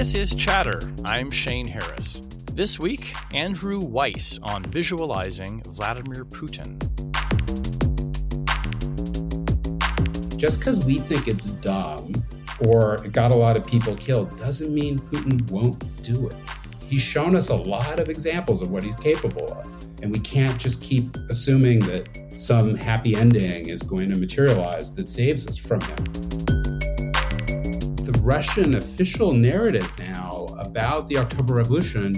This is Chatter. I'm Shane Harris. This week, Andrew Weiss on visualizing Vladimir Putin. Just because we think it's dumb or it got a lot of people killed doesn't mean Putin won't do it. He's shown us a lot of examples of what he's capable of. And we can't just keep assuming that some happy ending is going to materialize that saves us from him. Russian official narrative now about the October Revolution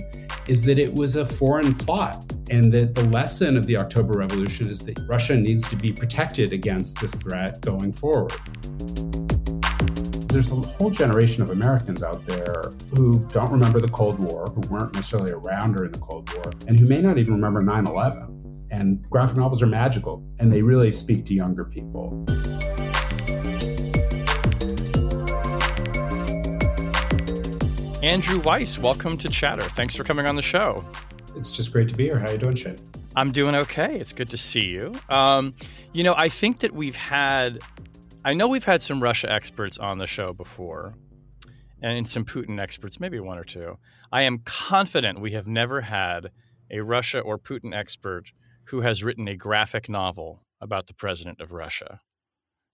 is that it was a foreign plot and that the lesson of the October Revolution is that Russia needs to be protected against this threat going forward there's a whole generation of Americans out there who don't remember the Cold War, who weren't necessarily around during the Cold War, and who may not even remember 9 11. And graphic novels are magical, and they really speak to younger people. Andrew Weiss, welcome to Chatter. Thanks for coming on the show. It's just great to be here. How are you doing, Shane? I'm doing okay. It's good to see you. Um, you know, I think that we've had I know we've had some Russia experts on the show before, and some Putin experts, maybe one or two. I am confident we have never had a Russia or Putin expert who has written a graphic novel about the president of Russia.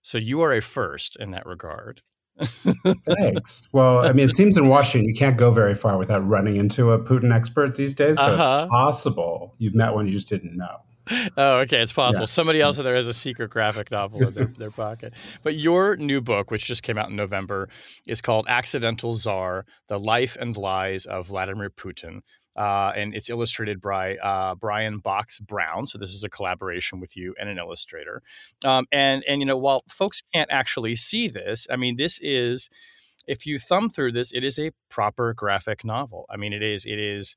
So you are a first in that regard. Thanks. Well, I mean, it seems in Washington you can't go very far without running into a Putin expert these days. So uh-huh. it's possible you've met one you just didn't know oh, okay. It's possible. Yeah. Somebody else there has a secret graphic novel in their, their, pocket. But your new book, which just came out in November, is called Accidental Czar The Life and Lies of Vladimir Putin. Uh, and it's illustrated by uh, Brian Box Brown. So this is a collaboration with you and an illustrator. Um, and and you know, while folks can't actually see this, I mean, this is if you thumb through this, it is a proper graphic novel. I mean, it is it is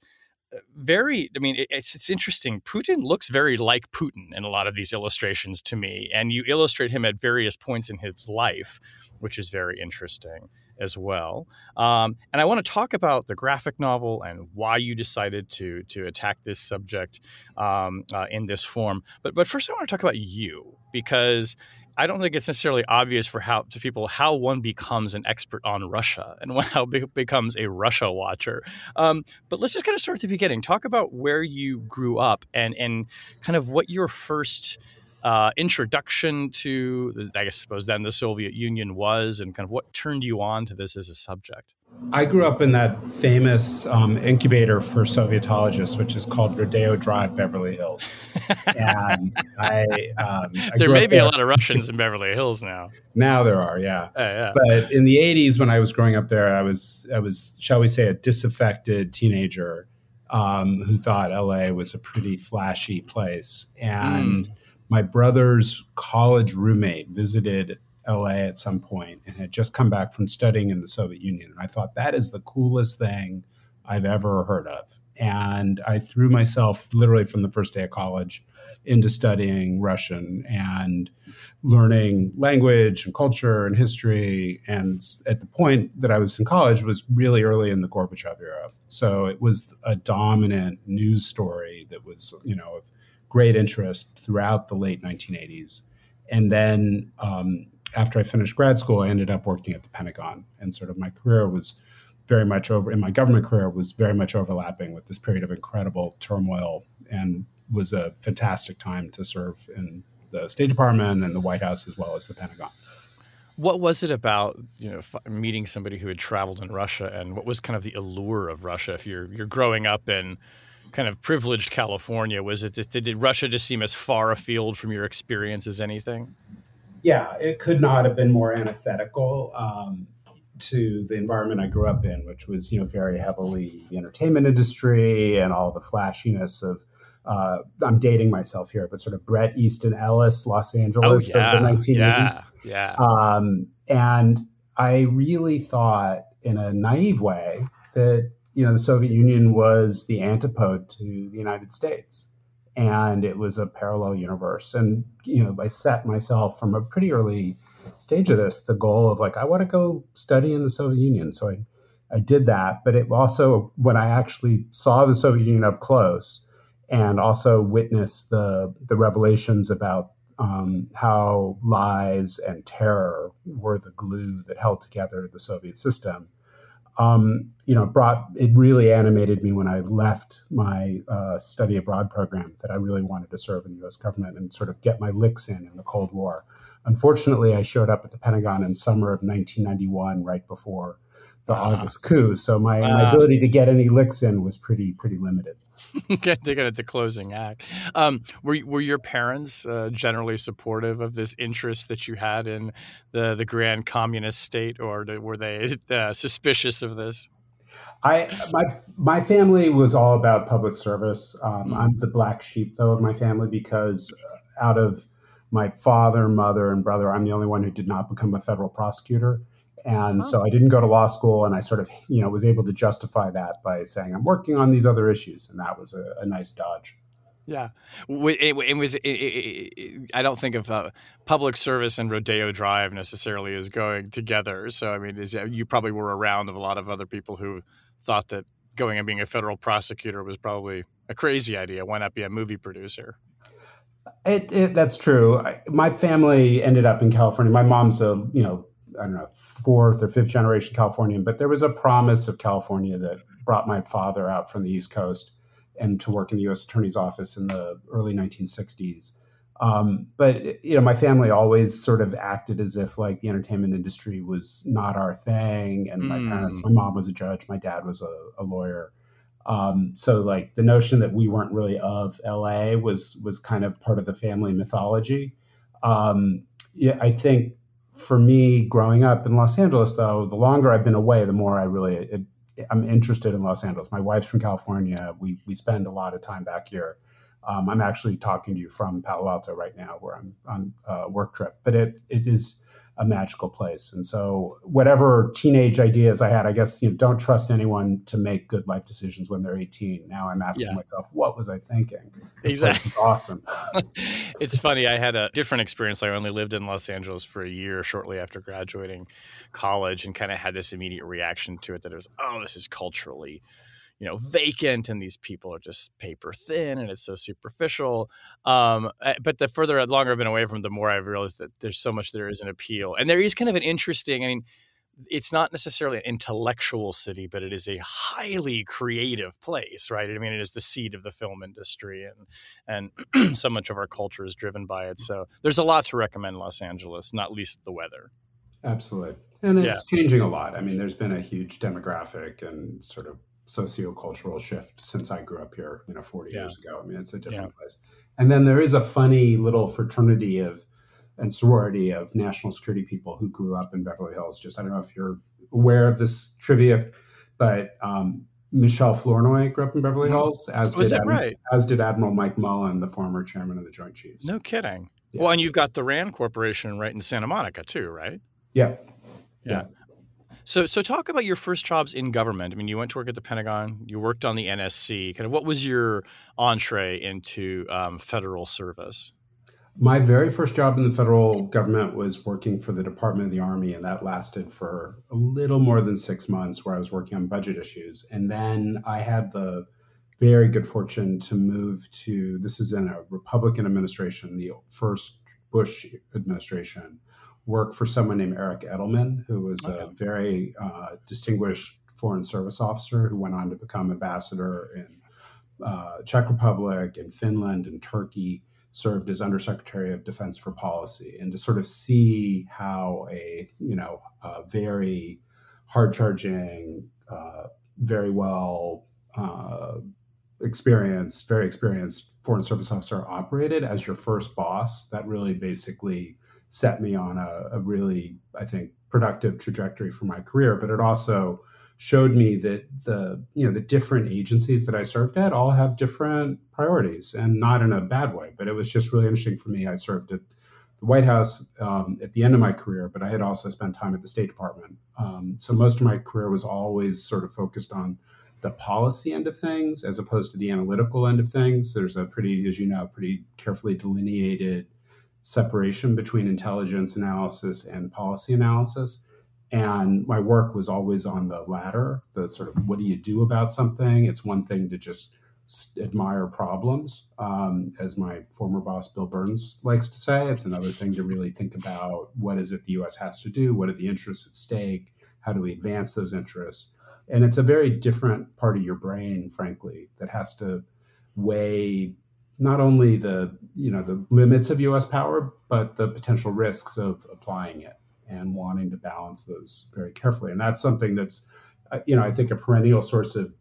very i mean it's it's interesting putin looks very like putin in a lot of these illustrations to me and you illustrate him at various points in his life which is very interesting as well um, and i want to talk about the graphic novel and why you decided to to attack this subject um, uh, in this form but but first i want to talk about you because I don't think it's necessarily obvious for how to people how one becomes an expert on Russia and how be, becomes a Russia watcher. Um, but let's just kind of start at the beginning. Talk about where you grew up and and kind of what your first uh, introduction to, I guess, suppose then the Soviet Union was, and kind of what turned you on to this as a subject. I grew up in that famous um, incubator for Sovietologists, which is called Rodeo Drive, Beverly Hills. And I, um, I there may be there. a lot of Russians in Beverly Hills now. Now there are, yeah. Uh, yeah. But in the '80s, when I was growing up there, I was, I was, shall we say, a disaffected teenager um, who thought LA was a pretty flashy place, and. Mm. My brother's college roommate visited LA at some point and had just come back from studying in the Soviet Union. And I thought that is the coolest thing I've ever heard of. And I threw myself literally from the first day of college into studying Russian and learning language and culture and history. And at the point that I was in college was really early in the Gorbachev era. So it was a dominant news story that was, you know, of great interest throughout the late 1980s. And then um, after I finished grad school, I ended up working at the Pentagon, and sort of my career was very much over. In my government career was very much overlapping with this period of incredible turmoil, and was a fantastic time to serve in the State Department and the White House as well as the Pentagon. What was it about you know meeting somebody who had traveled in Russia, and what was kind of the allure of Russia? If you're you're growing up in kind of privileged California, was it did Russia just seem as far afield from your experience as anything? yeah, it could not have been more antithetical um, to the environment I grew up in, which was you know very heavily the entertainment industry and all the flashiness of. Uh, I'm dating myself here, but sort of Bret Easton Ellis, Los Angeles oh, yeah, of the 1980s. Yeah, yeah. Um, and I really thought, in a naive way, that you know the Soviet Union was the antipode to the United States and it was a parallel universe. And you know, I set myself from a pretty early stage of this the goal of like I want to go study in the Soviet Union. So I I did that, but it also when I actually saw the Soviet Union up close and also witnessed the the revelations about um, how lies and terror were the glue that held together the Soviet system. Um, you know, brought it really animated me when I left my uh, study abroad program that I really wanted to serve in the U.S. government and sort of get my licks in in the Cold War. Unfortunately, I showed up at the Pentagon in summer of 1991, right before the uh, August coup. So my, uh, my ability to get any licks in was pretty pretty limited. Get to get at the closing act. Um, were were your parents uh, generally supportive of this interest that you had in the the grand communist state, or were they uh, suspicious of this? I my my family was all about public service. Um, mm-hmm. I'm the black sheep though of my family because uh, out of my father, mother, and brother, I'm the only one who did not become a federal prosecutor. And so I didn't go to law school, and I sort of, you know, was able to justify that by saying I'm working on these other issues, and that was a, a nice dodge. Yeah, it, it was. It, I don't think of uh, public service and Rodeo Drive necessarily as going together. So I mean, is, you probably were around of a lot of other people who thought that going and being a federal prosecutor was probably a crazy idea. Why not be a movie producer? It, it, that's true. I, my family ended up in California. My mom's a you know I don't know fourth or fifth generation Californian, but there was a promise of California that brought my father out from the East Coast and to work in the U.S. Attorney's Office in the early 1960s. Um, but you know, my family always sort of acted as if like the entertainment industry was not our thing, and my mm. parents, my mom was a judge, my dad was a, a lawyer. Um, so like the notion that we weren't really of LA was was kind of part of the family mythology. Um, yeah, I think for me growing up in Los Angeles, though, the longer I've been away, the more I really it, I'm interested in Los Angeles. My wife's from California. We we spend a lot of time back here. Um, I'm actually talking to you from Palo Alto right now, where I'm on a work trip. But it it is a magical place. And so, whatever teenage ideas I had, I guess you know, don't trust anyone to make good life decisions when they're 18. Now I'm asking yeah. myself, what was I thinking? This exactly. awesome. it's funny. I had a different experience. I only lived in Los Angeles for a year shortly after graduating college, and kind of had this immediate reaction to it that it was, oh, this is culturally you know vacant and these people are just paper thin and it's so superficial um, but the further the longer i've been away from it the more i've realized that there's so much there is an appeal and there is kind of an interesting i mean it's not necessarily an intellectual city, but it is a highly creative place, right? I mean, it is the seat of the film industry, and and so much of our culture is driven by it. So there's a lot to recommend Los Angeles, not least the weather. Absolutely, and it's yeah. changing a lot. I mean, there's been a huge demographic and sort of sociocultural shift since I grew up here, you know, 40 yeah. years ago. I mean, it's a different yeah. place. And then there is a funny little fraternity of and sorority of national security people who grew up in Beverly Hills. Just I don't know if you're aware of this trivia, but um, Michelle Flournoy grew up in Beverly mm-hmm. Hills, as did Admiral, right? as did Admiral Mike Mullen, the former chairman of the Joint Chiefs. No kidding. Yeah. Well, and you've got the Rand Corporation right in Santa Monica too, right? Yeah. Yeah. So, so talk about your first jobs in government. I mean, you went to work at the Pentagon. You worked on the NSC. Kind of, what was your entree into um, federal service? My very first job in the federal government was working for the Department of the Army, and that lasted for a little more than six months, where I was working on budget issues. And then I had the very good fortune to move to this is in a Republican administration, the first Bush administration work for someone named Eric Edelman, who was okay. a very uh, distinguished foreign service officer who went on to become ambassador in uh, Czech Republic and Finland and Turkey. Served as Undersecretary of Defense for Policy, and to sort of see how a you know a very hard charging, uh, very well uh, experienced, very experienced foreign service officer operated as your first boss. That really basically set me on a, a really, I think, productive trajectory for my career. But it also showed me that the you know the different agencies that I served at all have different priorities, and not in a bad way. But it was just really interesting for me. I served at the White House um, at the end of my career, but I had also spent time at the State Department. Um, so most of my career was always sort of focused on the policy end of things as opposed to the analytical end of things. There's a pretty, as you know, pretty carefully delineated separation between intelligence analysis and policy analysis. And my work was always on the latter, the sort of what do you do about something? It's one thing to just admire problems, um, as my former boss Bill Burns likes to say. It's another thing to really think about what is it the U.S. has to do? What are the interests at stake? How do we advance those interests? And it's a very different part of your brain, frankly, that has to weigh not only the you know the limits of U.S. power, but the potential risks of applying it and wanting to balance those very carefully. And that's something that's uh, you know I think a perennial source of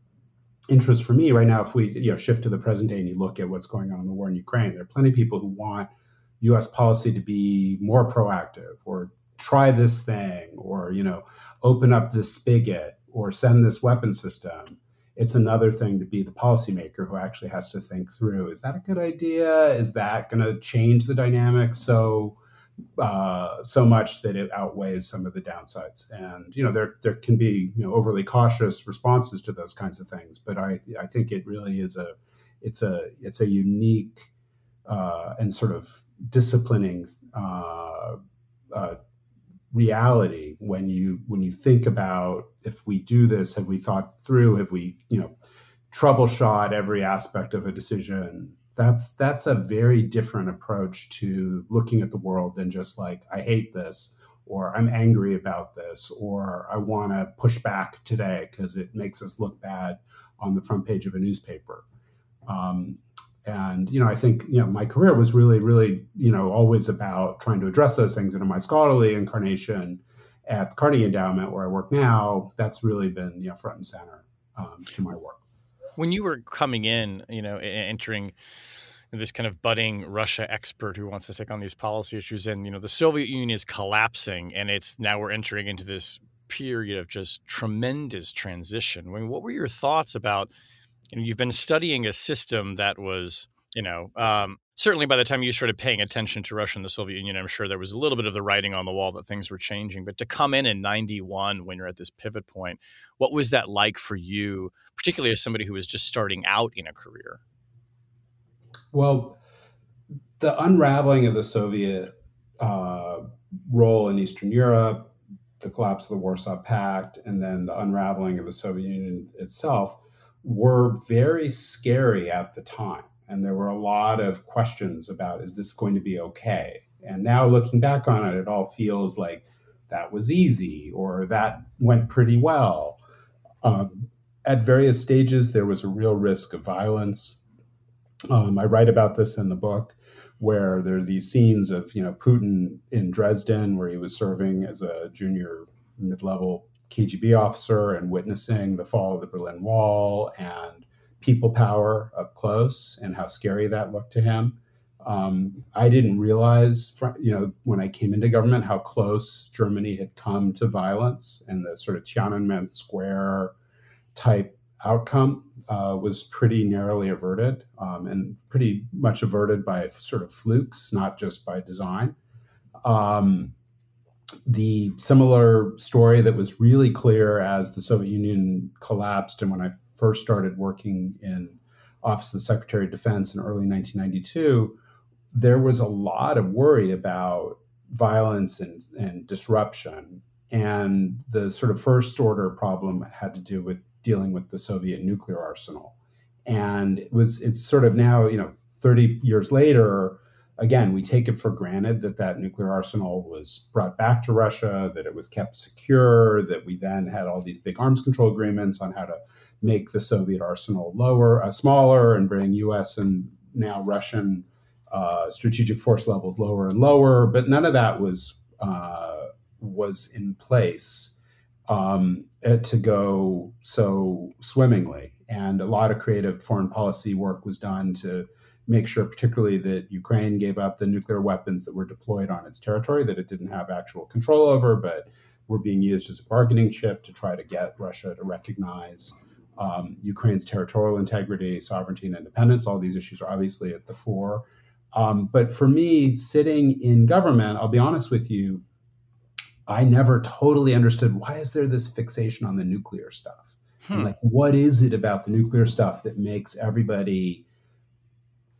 interest for me right now. If we you know shift to the present day and you look at what's going on in the war in Ukraine, there are plenty of people who want U.S. policy to be more proactive or try this thing or you know open up this spigot or send this weapon system it's another thing to be the policymaker who actually has to think through is that a good idea? Is that going to change the dynamic so uh, so much that it outweighs some of the downsides? And you know there there can be you know overly cautious responses to those kinds of things but i i think it really is a it's a it's a unique uh, and sort of disciplining uh, uh reality when you when you think about if we do this have we thought through have we you know troubleshot every aspect of a decision? That's that's a very different approach to looking at the world than just like i hate this or i'm angry about this or i want to push back today because it makes us look bad on the front page of a newspaper. Um, and you know i think you know my career was really really you know always about trying to address those things and in my scholarly incarnation at the carnegie endowment where i work now that's really been you know front and center um, to my work when you were coming in you know entering this kind of budding Russia expert who wants to take on these policy issues. And, you know, the Soviet Union is collapsing and it's now we're entering into this period of just tremendous transition. I mean, what were your thoughts about you know, you've been studying a system that was, you know, um, certainly by the time you started paying attention to Russia and the Soviet Union, I'm sure there was a little bit of the writing on the wall that things were changing. But to come in in 91 when you're at this pivot point, what was that like for you, particularly as somebody who was just starting out in a career? Well, the unraveling of the Soviet uh, role in Eastern Europe, the collapse of the Warsaw Pact, and then the unraveling of the Soviet Union itself were very scary at the time. And there were a lot of questions about is this going to be okay? And now looking back on it, it all feels like that was easy or that went pretty well. Um, at various stages, there was a real risk of violence. Um, I write about this in the book, where there are these scenes of you know Putin in Dresden, where he was serving as a junior mid-level KGB officer and witnessing the fall of the Berlin Wall and people power up close and how scary that looked to him. Um, I didn't realize, you know, when I came into government, how close Germany had come to violence and the sort of Tiananmen Square type outcome uh, was pretty narrowly averted um, and pretty much averted by sort of flukes, not just by design. Um, the similar story that was really clear as the Soviet Union collapsed and when I first started working in Office of the Secretary of Defense in early 1992, there was a lot of worry about violence and, and disruption. And the sort of first order problem had to do with dealing with the Soviet nuclear arsenal. And it was it's sort of now, you know, 30 years later, again, we take it for granted that that nuclear arsenal was brought back to Russia, that it was kept secure, that we then had all these big arms control agreements on how to make the Soviet arsenal lower, uh, smaller, and bring U.S. and now Russian uh, strategic force levels lower and lower. But none of that was uh, was in place um, eh, to go so swimmingly. And a lot of creative foreign policy work was done to make sure, particularly, that Ukraine gave up the nuclear weapons that were deployed on its territory that it didn't have actual control over, but were being used as a bargaining chip to try to get Russia to recognize um, Ukraine's territorial integrity, sovereignty, and independence. All these issues are obviously at the fore. Um, but for me, sitting in government, I'll be honest with you, I never totally understood why is there this fixation on the nuclear stuff? Hmm. Like, what is it about the nuclear stuff that makes everybody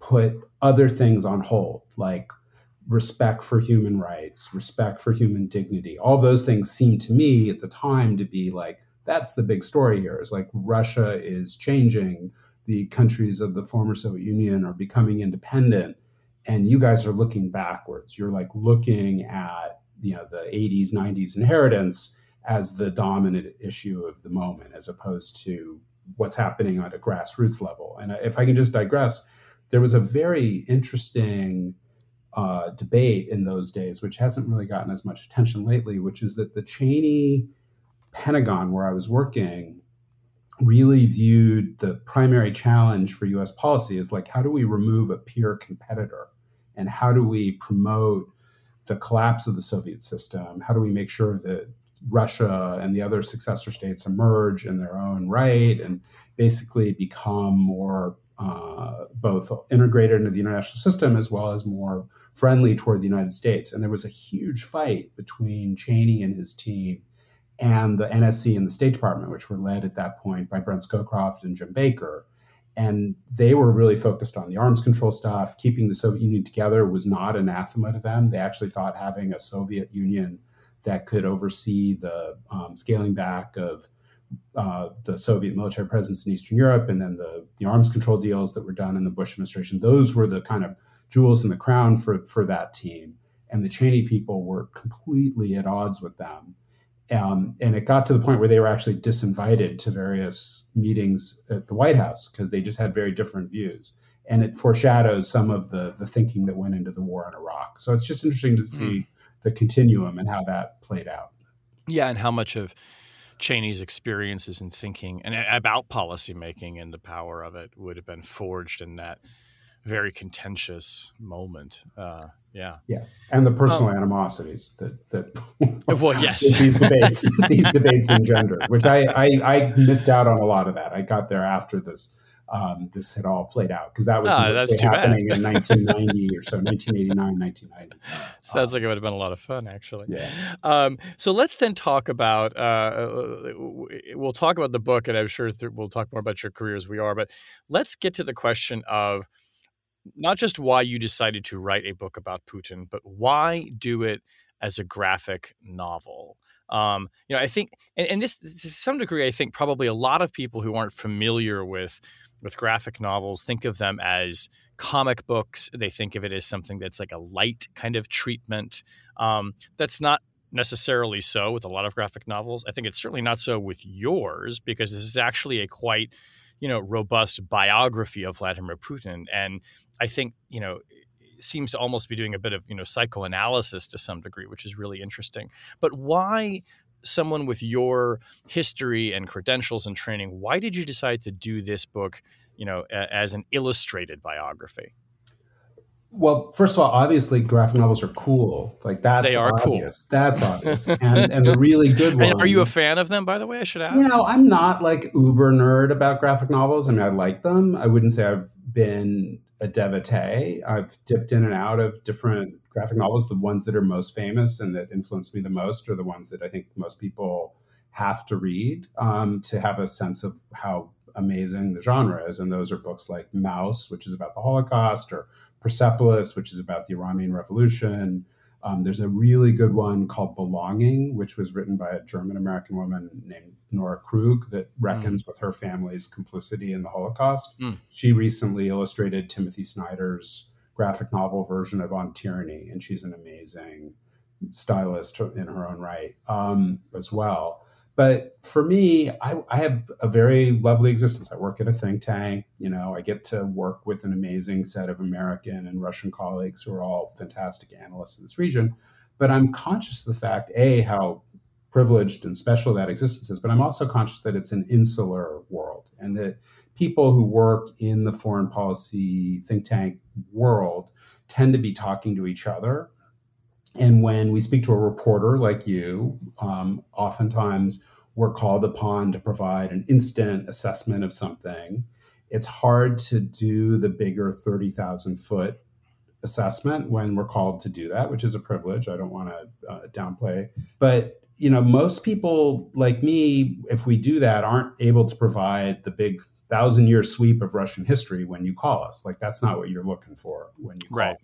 put other things on hold, like respect for human rights, respect for human dignity. All those things seem to me at the time to be like, that's the big story here is like Russia is changing. The countries of the former Soviet Union are becoming independent. And you guys are looking backwards. You're like looking at, you know, the 80s, 90s inheritance as the dominant issue of the moment, as opposed to what's happening at a grassroots level. And if I can just digress, there was a very interesting uh, debate in those days, which hasn't really gotten as much attention lately, which is that the Cheney Pentagon, where I was working, really viewed the primary challenge for US policy as like, how do we remove a peer competitor? And how do we promote the collapse of the Soviet system? How do we make sure that Russia and the other successor states emerge in their own right and basically become more uh, both integrated into the international system as well as more friendly toward the United States. And there was a huge fight between Cheney and his team and the NSC and the State Department, which were led at that point by Brent Scowcroft and Jim Baker. And they were really focused on the arms control stuff. Keeping the Soviet Union together was not anathema to them. They actually thought having a Soviet Union that could oversee the um, scaling back of uh, the Soviet military presence in Eastern Europe and then the, the arms control deals that were done in the Bush administration, those were the kind of jewels in the crown for, for that team. And the Cheney people were completely at odds with them. Um, and it got to the point where they were actually disinvited to various meetings at the White House because they just had very different views. And it foreshadows some of the, the thinking that went into the war in Iraq. So it's just interesting to see mm. the continuum and how that played out. Yeah, and how much of Cheney's experiences and thinking and about policymaking and the power of it would have been forged in that very contentious moment. Uh, yeah, yeah, and the personal um, animosities that that well, yes, these debates these debates engendered, which I, I I missed out on a lot of that. I got there after this um, this had all played out because that was that's happening in 1990 or so, 1989, 1990. Sounds um, like it would have been a lot of fun, actually. Yeah. Um, so let's then talk about. Uh, uh we'll talk about the book, and I'm sure th- we'll talk more about your career as we are. But let's get to the question of not just why you decided to write a book about Putin, but why do it as a graphic novel. Um, you know, I think, and, and this to some degree, I think probably a lot of people who aren't familiar with with graphic novels think of them as comic books. They think of it as something that's like a light kind of treatment. Um, that's not necessarily so with a lot of graphic novels. I think it's certainly not so with yours because this is actually a quite, you know, robust biography of Vladimir Putin. And I think, you know, seems to almost be doing a bit of, you know, psychoanalysis to some degree, which is really interesting. But why someone with your history and credentials and training, why did you decide to do this book, you know, a, as an illustrated biography? Well, first of all, obviously graphic novels are cool. Like that's they are obvious. cool. That's obvious. And and the really good ones. are you a fan of them, by the way? I should ask. You know, I'm not like uber nerd about graphic novels. I mean, I like them. I wouldn't say I've been a devotee. I've dipped in and out of different graphic novels. The ones that are most famous and that influenced me the most are the ones that I think most people have to read um, to have a sense of how amazing the genre is. And those are books like Maus, which is about the Holocaust, or Persepolis, which is about the Iranian Revolution. Um, there's a really good one called Belonging, which was written by a German American woman named Nora Krug that reckons mm. with her family's complicity in the Holocaust. Mm. She recently illustrated Timothy Snyder's graphic novel version of On Tyranny, and she's an amazing stylist in her own right um, as well. But for me, I, I, have a very lovely existence. I work at a think tank. You know, I get to work with an amazing set of American and Russian colleagues who are all fantastic analysts in this region. But I'm conscious of the fact, A, how privileged and special that existence is, but I'm also conscious that it's an insular world and that people who work in the foreign policy think tank world tend to be talking to each other. And when we speak to a reporter like you, um, oftentimes we're called upon to provide an instant assessment of something. It's hard to do the bigger 30,000 foot assessment when we're called to do that, which is a privilege. I don't want to uh, downplay. But, you know, most people like me, if we do that, aren't able to provide the big thousand year sweep of Russian history when you call us. Like, that's not what you're looking for when you call. Right.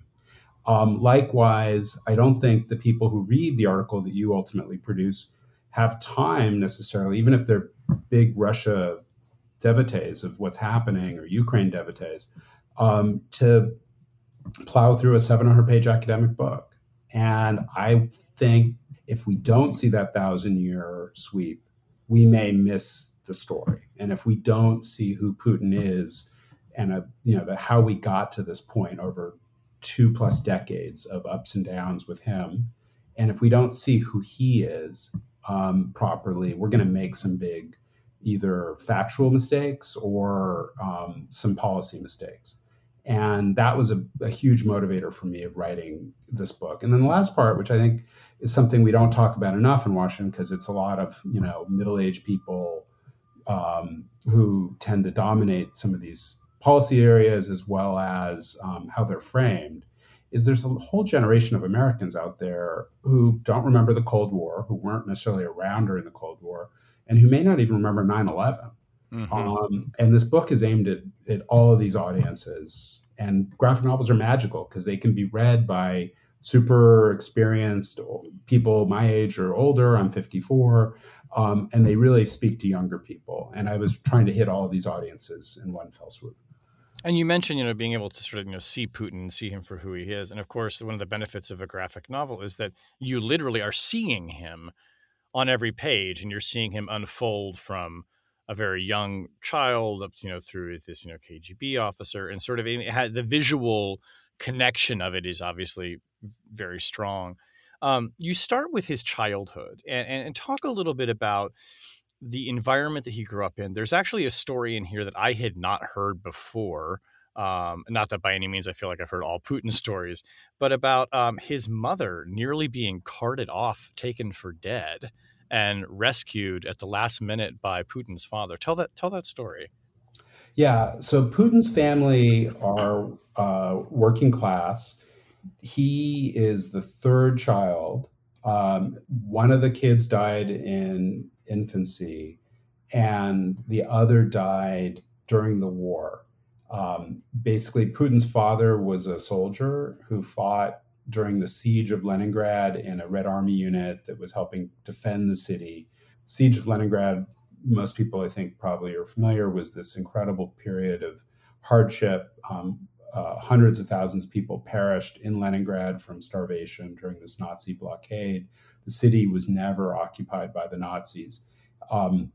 Um, likewise, I don't think the people who read the article that you ultimately produce have time necessarily, even if they're big Russia devotees of what's happening or Ukraine devotees, um, to plow through a 700 page academic book. And I think if we don't see that thousand year sweep, we may miss the story. And if we don't see who Putin is and a, uh, you know the, how we got to this point over two plus decades of ups and downs with him, and if we don't see who he is um, properly, we're going to make some big either factual mistakes or um, some policy mistakes. And that was a, a, huge motivator for me of writing this book. And then the last part, which I think is something we don't talk about enough in Washington, because it's a lot of you know middle-aged people um, who tend to dominate some of these policy areas as well as um, how they're framed, is there's a whole generation of Americans out there who don't remember the Cold War, who weren't necessarily around during the Cold War, and who may not even remember 9 11. Mm-hmm. Um, and this book is aimed at, at all of these audiences. And graphic novels are magical because they can be read by super experienced people my age or older. I'm 54. Um, and they really speak to younger people. And I was trying to hit all of these audiences in one fell swoop. And you mentioned, you know, being able to sort of, you know, see Putin, see him for who he is. And of course, one of the benefits of a graphic novel is that you literally are seeing him on every page and you're seeing him unfold from a very young child up you know through this you know KGB officer and sort of had the visual connection of it is obviously very strong. Um, you start with his childhood and, and, and talk a little bit about the environment that he grew up in. There's actually a story in here that I had not heard before. Um, not that by any means I feel like I've heard all Putin stories, but about um, his mother nearly being carted off, taken for dead, and rescued at the last minute by Putin's father. Tell that tell that story. Yeah, so Putin's family are uh, working class. He is the third child. Um, one of the kids died in infancy, and the other died during the war. Um, basically, Putin's father was a soldier who fought during the siege of Leningrad in a Red Army unit that was helping defend the city. Siege of Leningrad, most people I think probably are familiar, was this incredible period of hardship. Um, uh, hundreds of thousands of people perished in Leningrad from starvation during this Nazi blockade. The city was never occupied by the Nazis. Um,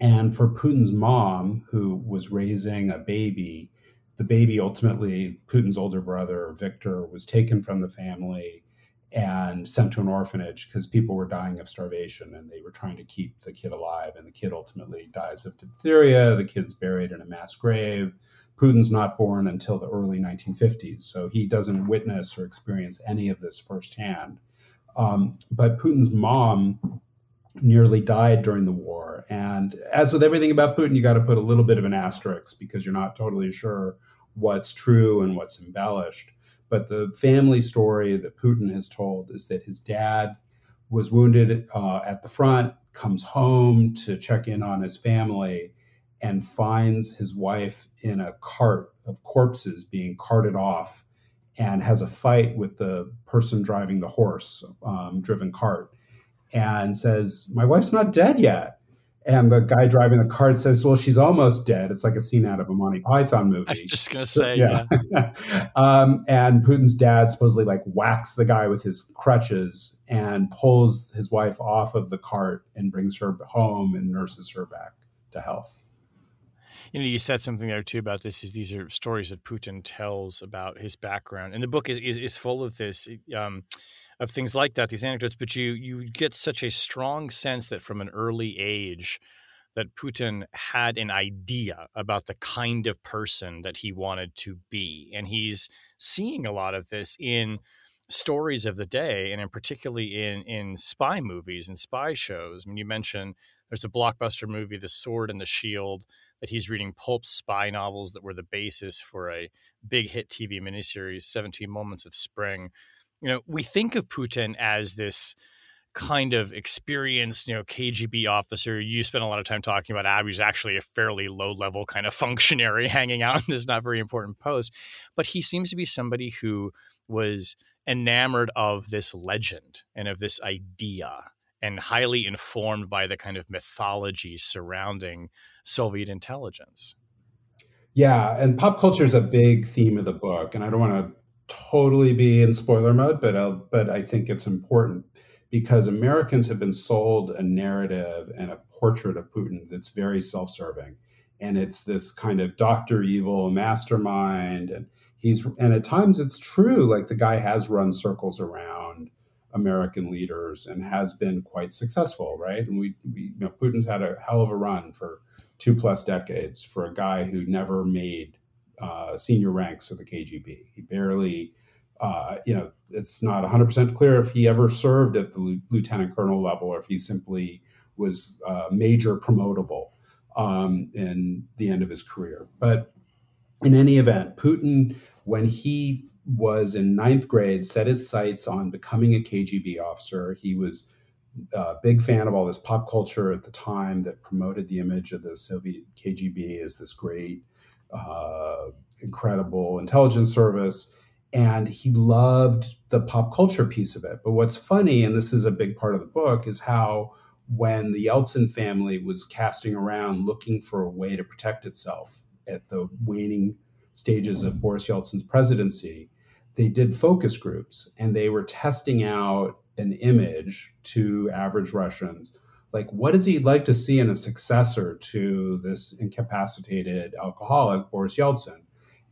and for Putin's mom, who was raising a baby, the baby ultimately, Putin's older brother, Victor, was taken from the family and sent to an orphanage because people were dying of starvation and they were trying to keep the kid alive. And the kid ultimately dies of diphtheria. The kid's buried in a mass grave. Putin's not born until the early 1950s, so he doesn't witness or experience any of this firsthand. Um, but Putin's mom nearly died during the war. And as with everything about Putin, you got to put a little bit of an asterisk because you're not totally sure what's true and what's embellished. But the family story that Putin has told is that his dad was wounded uh, at the front, comes home to check in on his family, and finds his wife in a cart of corpses being carted off and has a fight with the person driving the horse um, driven cart and says, My wife's not dead yet. And the guy driving the cart says, Well, she's almost dead. It's like a scene out of a Monty Python movie. I was just going to say, yeah. yeah. um, and Putin's dad supposedly like whacks the guy with his crutches and pulls his wife off of the cart and brings her home and nurses her back to health. You know, you said something there too about this. Is these are stories that Putin tells about his background, and the book is is, is full of this. Um, of things like that, these anecdotes, but you you get such a strong sense that from an early age that Putin had an idea about the kind of person that he wanted to be. And he's seeing a lot of this in stories of the day and in particularly in in spy movies and spy shows. I mean you mentioned there's a blockbuster movie, The Sword and the Shield, that he's reading pulp spy novels that were the basis for a big hit TV miniseries, 17 Moments of Spring you know, we think of Putin as this kind of experienced, you know, KGB officer. You spent a lot of time talking about Abby's actually a fairly low level kind of functionary hanging out in this not very important post. But he seems to be somebody who was enamored of this legend and of this idea and highly informed by the kind of mythology surrounding Soviet intelligence. Yeah, and pop culture is a big theme of the book, and I don't want to totally be in spoiler mode, but I'll, but I think it's important because Americans have been sold a narrative and a portrait of Putin that's very self serving. And it's this kind of Dr. Evil mastermind. And he's, and at times it's true, like the guy has run circles around American leaders and has been quite successful, right? And we, we you know, Putin's had a hell of a run for two plus decades for a guy who never made uh, senior ranks of the KGB. He barely uh, you know, it's not 100% clear if he ever served at the lieutenant colonel level or if he simply was uh, major promotable um, in the end of his career. But in any event, Putin, when he was in ninth grade, set his sights on becoming a KGB officer. He was a big fan of all this pop culture at the time that promoted the image of the Soviet KGB as this great, uh, incredible intelligence service and he loved the pop culture piece of it. But what's funny, and this is a big part of the book, is how when the Yeltsin family was casting around looking for a way to protect itself at the waning stages of Boris Yeltsin's presidency, they did focus groups and they were testing out an image to average Russians. Like, what does he like to see in a successor to this incapacitated alcoholic, Boris Yeltsin?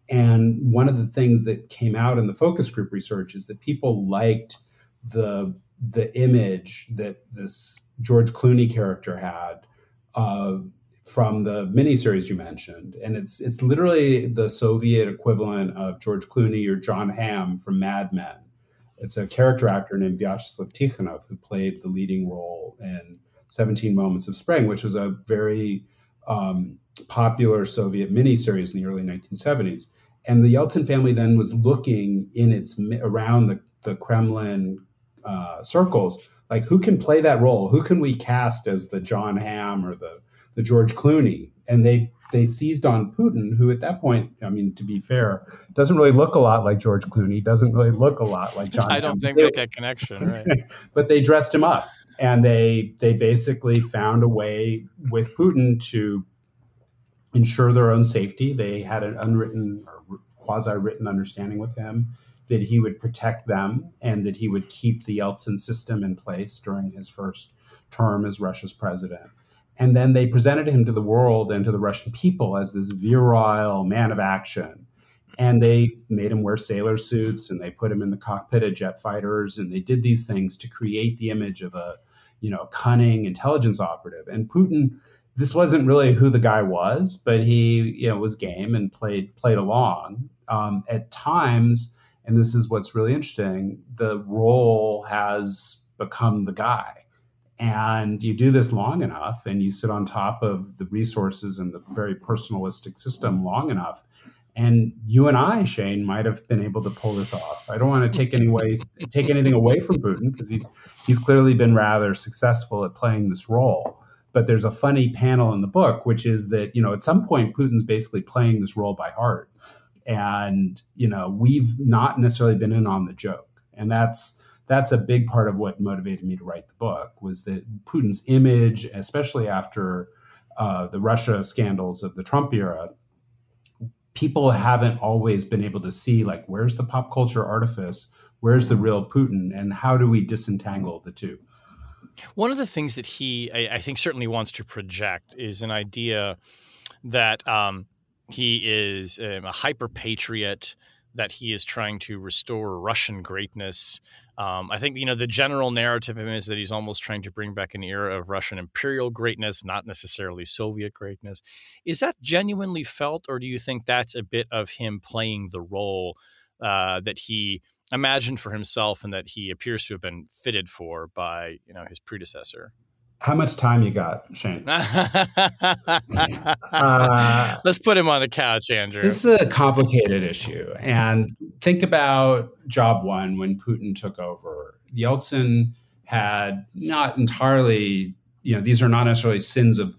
And one of the things that came out in the focus group research is that people liked the the image that this George Clooney character had uh, from the miniseries you mentioned, and it's it's literally the Soviet equivalent of George Clooney or Jon Hamm from Mad Men. It's a character actor named Vyacheslav Tikhonov who played the leading role in 17 Moments of Spring, which was a very um, popular Soviet miniseries in the early 1970s. And the Yeltsin family then was looking in its around the, the Kremlin uh, circles, like who can play that role? Who can we cast as the Jon Hamm or the the George Clooney? And they they seized on Putin, who at that point, I mean, to be fair, doesn't really look a lot like George Clooney, doesn't really look a lot like Jon. I don't Hamm. think they, make that connection, right? but they dressed him up, and they they basically found a way with Putin to ensure their own safety. They had an unwritten or quasi written understanding with him that he would protect them and that he would keep the Yeltsin system in place during his first term as Russia's president. And then they presented him to the world and to the Russian people as this virile man of action. And they made him wear sailor suits and they put him in the cockpit of jet fighters and they did these things to create the image of a, you know, cunning intelligence operative. And Putin this wasn't really who the guy was, but he you know was game and played played along. Um, at times, and this is what's really interesting, the role has become the guy. And you do this long enough, and you sit on top of the resources and the very personalistic system long enough, and you and I, Shane, might have been able to pull this off. I don't want to take any way, take anything away from Putin because he's he's clearly been rather successful at playing this role. But there's a funny panel in the book, which is that, you know, at some point, Putin's basically playing this role by heart. And, you know, we've not necessarily been in on the joke. And that's, that's a big part of what motivated me to write the book was that Putin's image, especially after uh, the Russia scandals of the Trump era, people haven't always been able to see like where's the pop culture artifice, where's the real Putin, and how do we disentangle the two. One of the things that he, I, I think, certainly wants to project is an idea that um, he is um, a hyper patriot, that he is trying to restore Russian greatness. Um, I think you know the general narrative of him is that he's almost trying to bring back an era of Russian imperial greatness, not necessarily Soviet greatness. Is that genuinely felt, or do you think that's a bit of him playing the role uh, that he imagined for himself and that he appears to have been fitted for by you know his predecessor. How much time you got, Shane? uh, Let's put him on the couch, Andrew. This is a complicated issue. And think about job one when Putin took over. Yeltsin had not entirely, you know, these are not necessarily sins of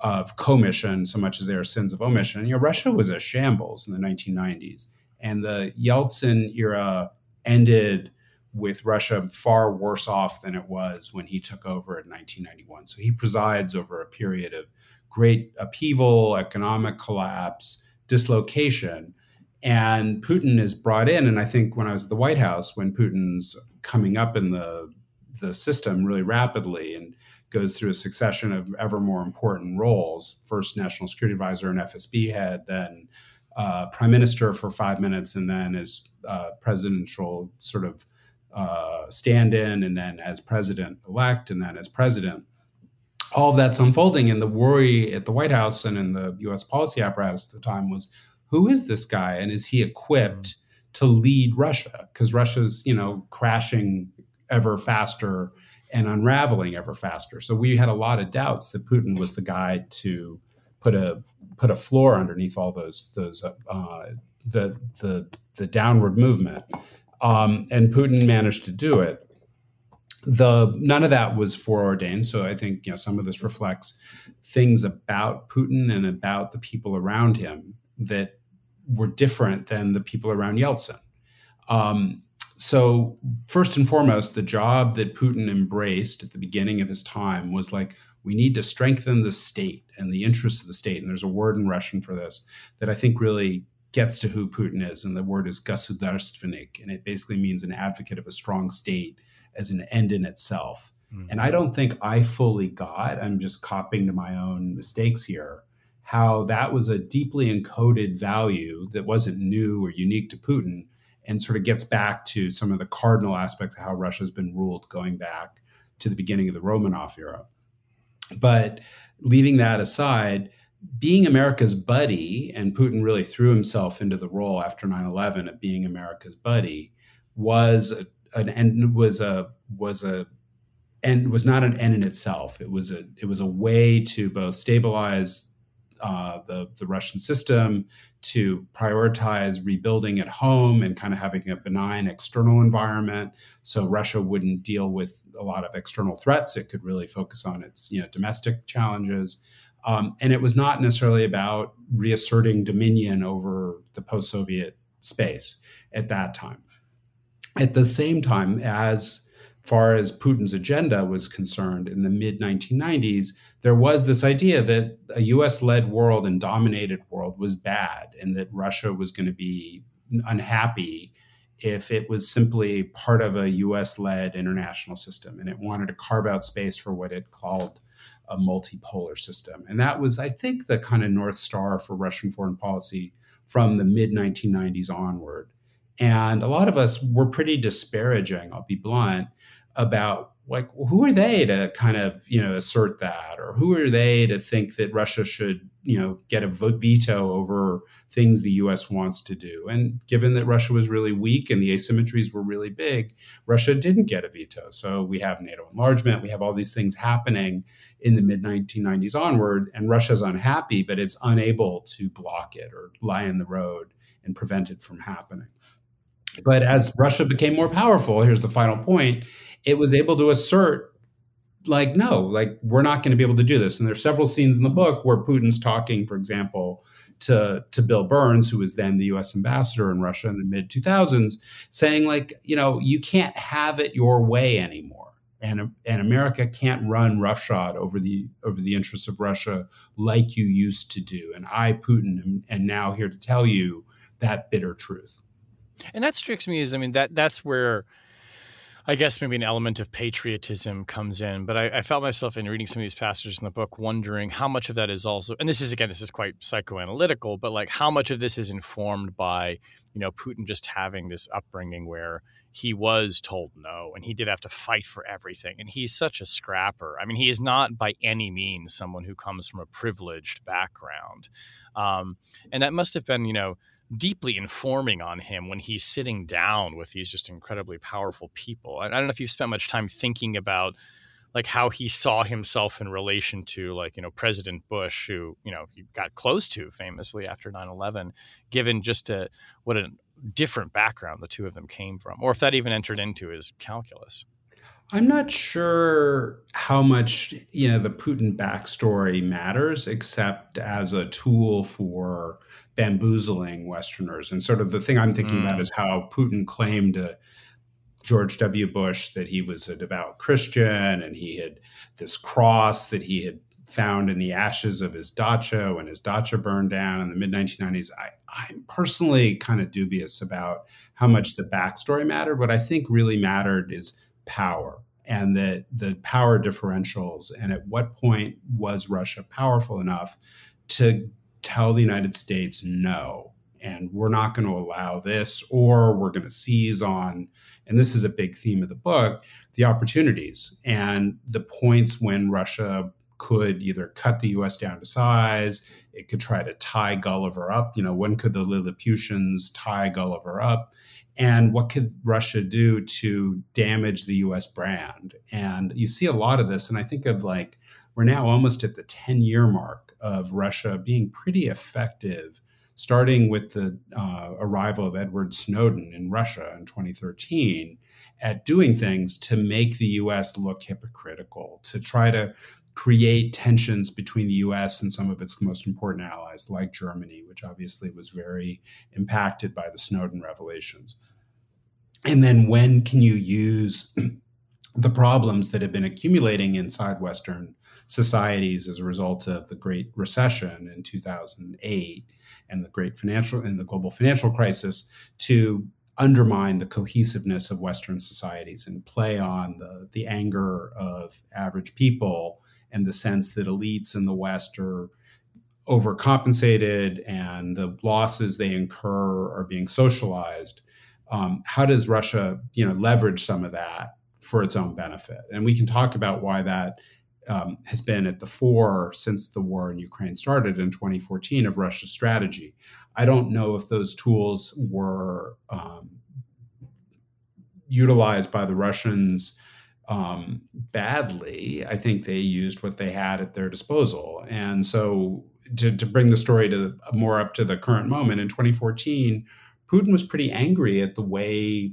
of commission so much as they are sins of omission. You know, Russia was a shambles in the 1990s. And the Yeltsin era ended with Russia far worse off than it was when he took over in 1991. So he presides over a period of great upheaval, economic collapse, dislocation. And Putin is brought in. And I think when I was at the White House, when Putin's coming up in the the system really rapidly and goes through a succession of ever more important roles. First, national security advisor and FSB head, then uh, prime minister for five minutes, and then as uh, presidential sort of uh, stand in, and then as president elect, and then as president. All that's unfolding. And the worry at the White House and in the US policy apparatus at the time was who is this guy? And is he equipped to lead Russia? Because Russia's, you know, crashing ever faster and unraveling ever faster. So we had a lot of doubts that Putin was the guy to put a put a floor underneath all those those uh, the the the downward movement. Um, and Putin managed to do it. The none of that was foreordained. So I think you know some of this reflects things about Putin and about the people around him that were different than the people around Yeltsin. Um, so first and foremost, the job that Putin embraced at the beginning of his time was like we need to strengthen the state and the interests of the state. And there's a word in Russian for this that I think really gets to who Putin is, and the word is государственник, and it basically means an advocate of a strong state as an end in itself. Mm-hmm. And I don't think I fully got, I'm just copying to my own mistakes here, how that was a deeply encoded value that wasn't new or unique to Putin and sort of gets back to some of the cardinal aspects of how Russia's been ruled going back to the beginning of the Romanov era. But leaving that aside, being America's buddy, and Putin really threw himself into the role after 9/11 of being America's buddy, was an end was a was a and was not an end in itself. It was a it was a way to both stabilize uh, the the Russian system, to prioritize rebuilding at home and kind of having a benign external environment, so Russia wouldn't deal with a lot of external threats. It could really focus on its you know domestic challenges. Um, and it was not necessarily about reasserting dominion over the post Soviet space at that time. At the same time, as far as Putin's agenda was concerned in the mid 1990s, there was this idea that a US led world and dominated world was bad and that Russia was going to be unhappy if it was simply part of a US led international system and it wanted to carve out space for what it called a multipolar system. And that was, I think, the kind of North Star for Russian foreign policy from the mid 1990s onward. And a lot of us were pretty disparaging, I'll be blunt, about like who are they to kind of you know assert that? Or who are they to think that russia should you know get a veto over things the us wants to do? And given that russia was really weak and the asymmetries were really big russia didn't get a veto. So we have nato enlargement we have all these things happening in the mid 1990s onward and russia's unhappy but it's unable to block it or lie in the road and prevent it from happening but as russia became more powerful here's the final point it was able to assert like no like we're not going to be able to do this. And there's several scenes in the book where putin's talking for example to to bill burns who was then the us ambassador in russia in the mid 2000s saying like you know you can't have it your way anymore. And and america can't run roughshod over the over the interests of russia like you used to do. And i putin am, am now here to tell you that bitter truth and that strikes me as i mean that that's where I guess maybe an element of patriotism comes in, but I, I, felt myself in reading some of these passages in the book wondering how much of that is also, and this is again, this is quite psychoanalytical, but like how much of this is informed by, you know, Putin just having this upbringing where he was told no and he did have to fight for everything. And he's such a scrapper. I mean, he is not by any means someone who comes from a privileged background. Um, and that must have been, you know, deeply informing on him when he's sitting down with these just incredibly powerful people. I, I don't know if you've spent much time thinking about like how he saw himself in relation to like you know President Bush, who you know he got close to famously after 9/11, given just a what a different background the two of them came from, or if that even entered into his calculus. I'm not sure how much you know the Putin backstory matters, except as a tool for bamboozling Westerners. And sort of the thing I'm thinking mm. about is how Putin claimed to George W. Bush that he was a devout Christian and he had this cross that he had found in the ashes of his dacha when his dacha burned down in the mid 1990s. I, I'm personally kind of dubious about how much the backstory mattered. What I think really mattered is power and the the power differentials and at what point was Russia powerful enough to tell the United States no and we're not going to allow this or we're going to seize on and this is a big theme of the book the opportunities and the points when Russia could either cut the US down to size it could try to tie Gulliver up you know when could the Lilliputians tie Gulliver up and what could Russia do to damage the US brand? And you see a lot of this. And I think of like, we're now almost at the 10 year mark of Russia being pretty effective, starting with the uh, arrival of Edward Snowden in Russia in 2013, at doing things to make the US look hypocritical, to try to create tensions between the US and some of its most important allies, like Germany, which obviously was very impacted by the Snowden revelations. And then when can you use the problems that have been accumulating inside Western societies as a result of the Great Recession in 2008 and the great financial and the global financial crisis to undermine the cohesiveness of Western societies and play on the, the anger of average people and the sense that elites in the West are overcompensated and the losses they incur are being socialized um, how does Russia, you know, leverage some of that for its own benefit? And we can talk about why that um, has been at the fore since the war in Ukraine started in 2014 of Russia's strategy. I don't know if those tools were um, utilized by the Russians um, badly. I think they used what they had at their disposal. And so, to, to bring the story to more up to the current moment, in 2014, Putin was pretty angry at the way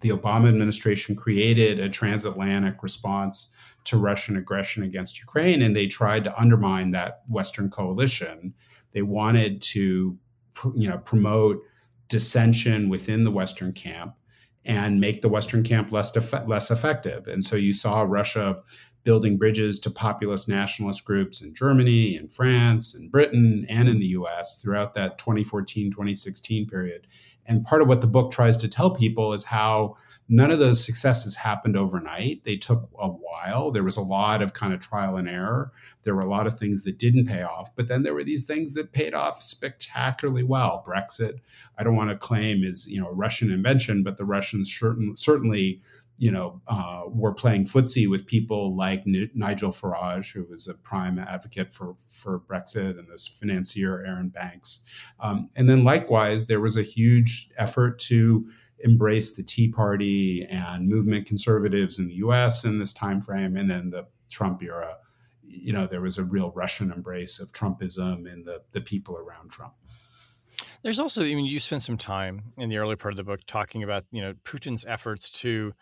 the Obama administration created a transatlantic response to Russian aggression against Ukraine, and they tried to undermine that Western coalition. They wanted to, you know, promote dissension within the Western camp and make the Western camp less def- less effective. And so you saw Russia building bridges to populist nationalist groups in Germany, in France, in Britain, and in the U.S. throughout that 2014-2016 period. And part of what the book tries to tell people is how none of those successes happened overnight. They took a while. There was a lot of kind of trial and error. There were a lot of things that didn't pay off, but then there were these things that paid off spectacularly well. Brexit, I don't want to claim is you know a Russian invention, but the Russians certain, certainly you know, uh, were playing footsie with people like N- Nigel Farage, who was a prime advocate for, for Brexit, and this financier, Arron Banks. Um, and then likewise, there was a huge effort to embrace the Tea Party and movement conservatives in the US in this time frame, and then the Trump era. You know, there was a real Russian embrace of Trumpism and the, the people around Trump. There's also, I mean, you spent some time in the early part of the book talking about, you know, Putin's efforts to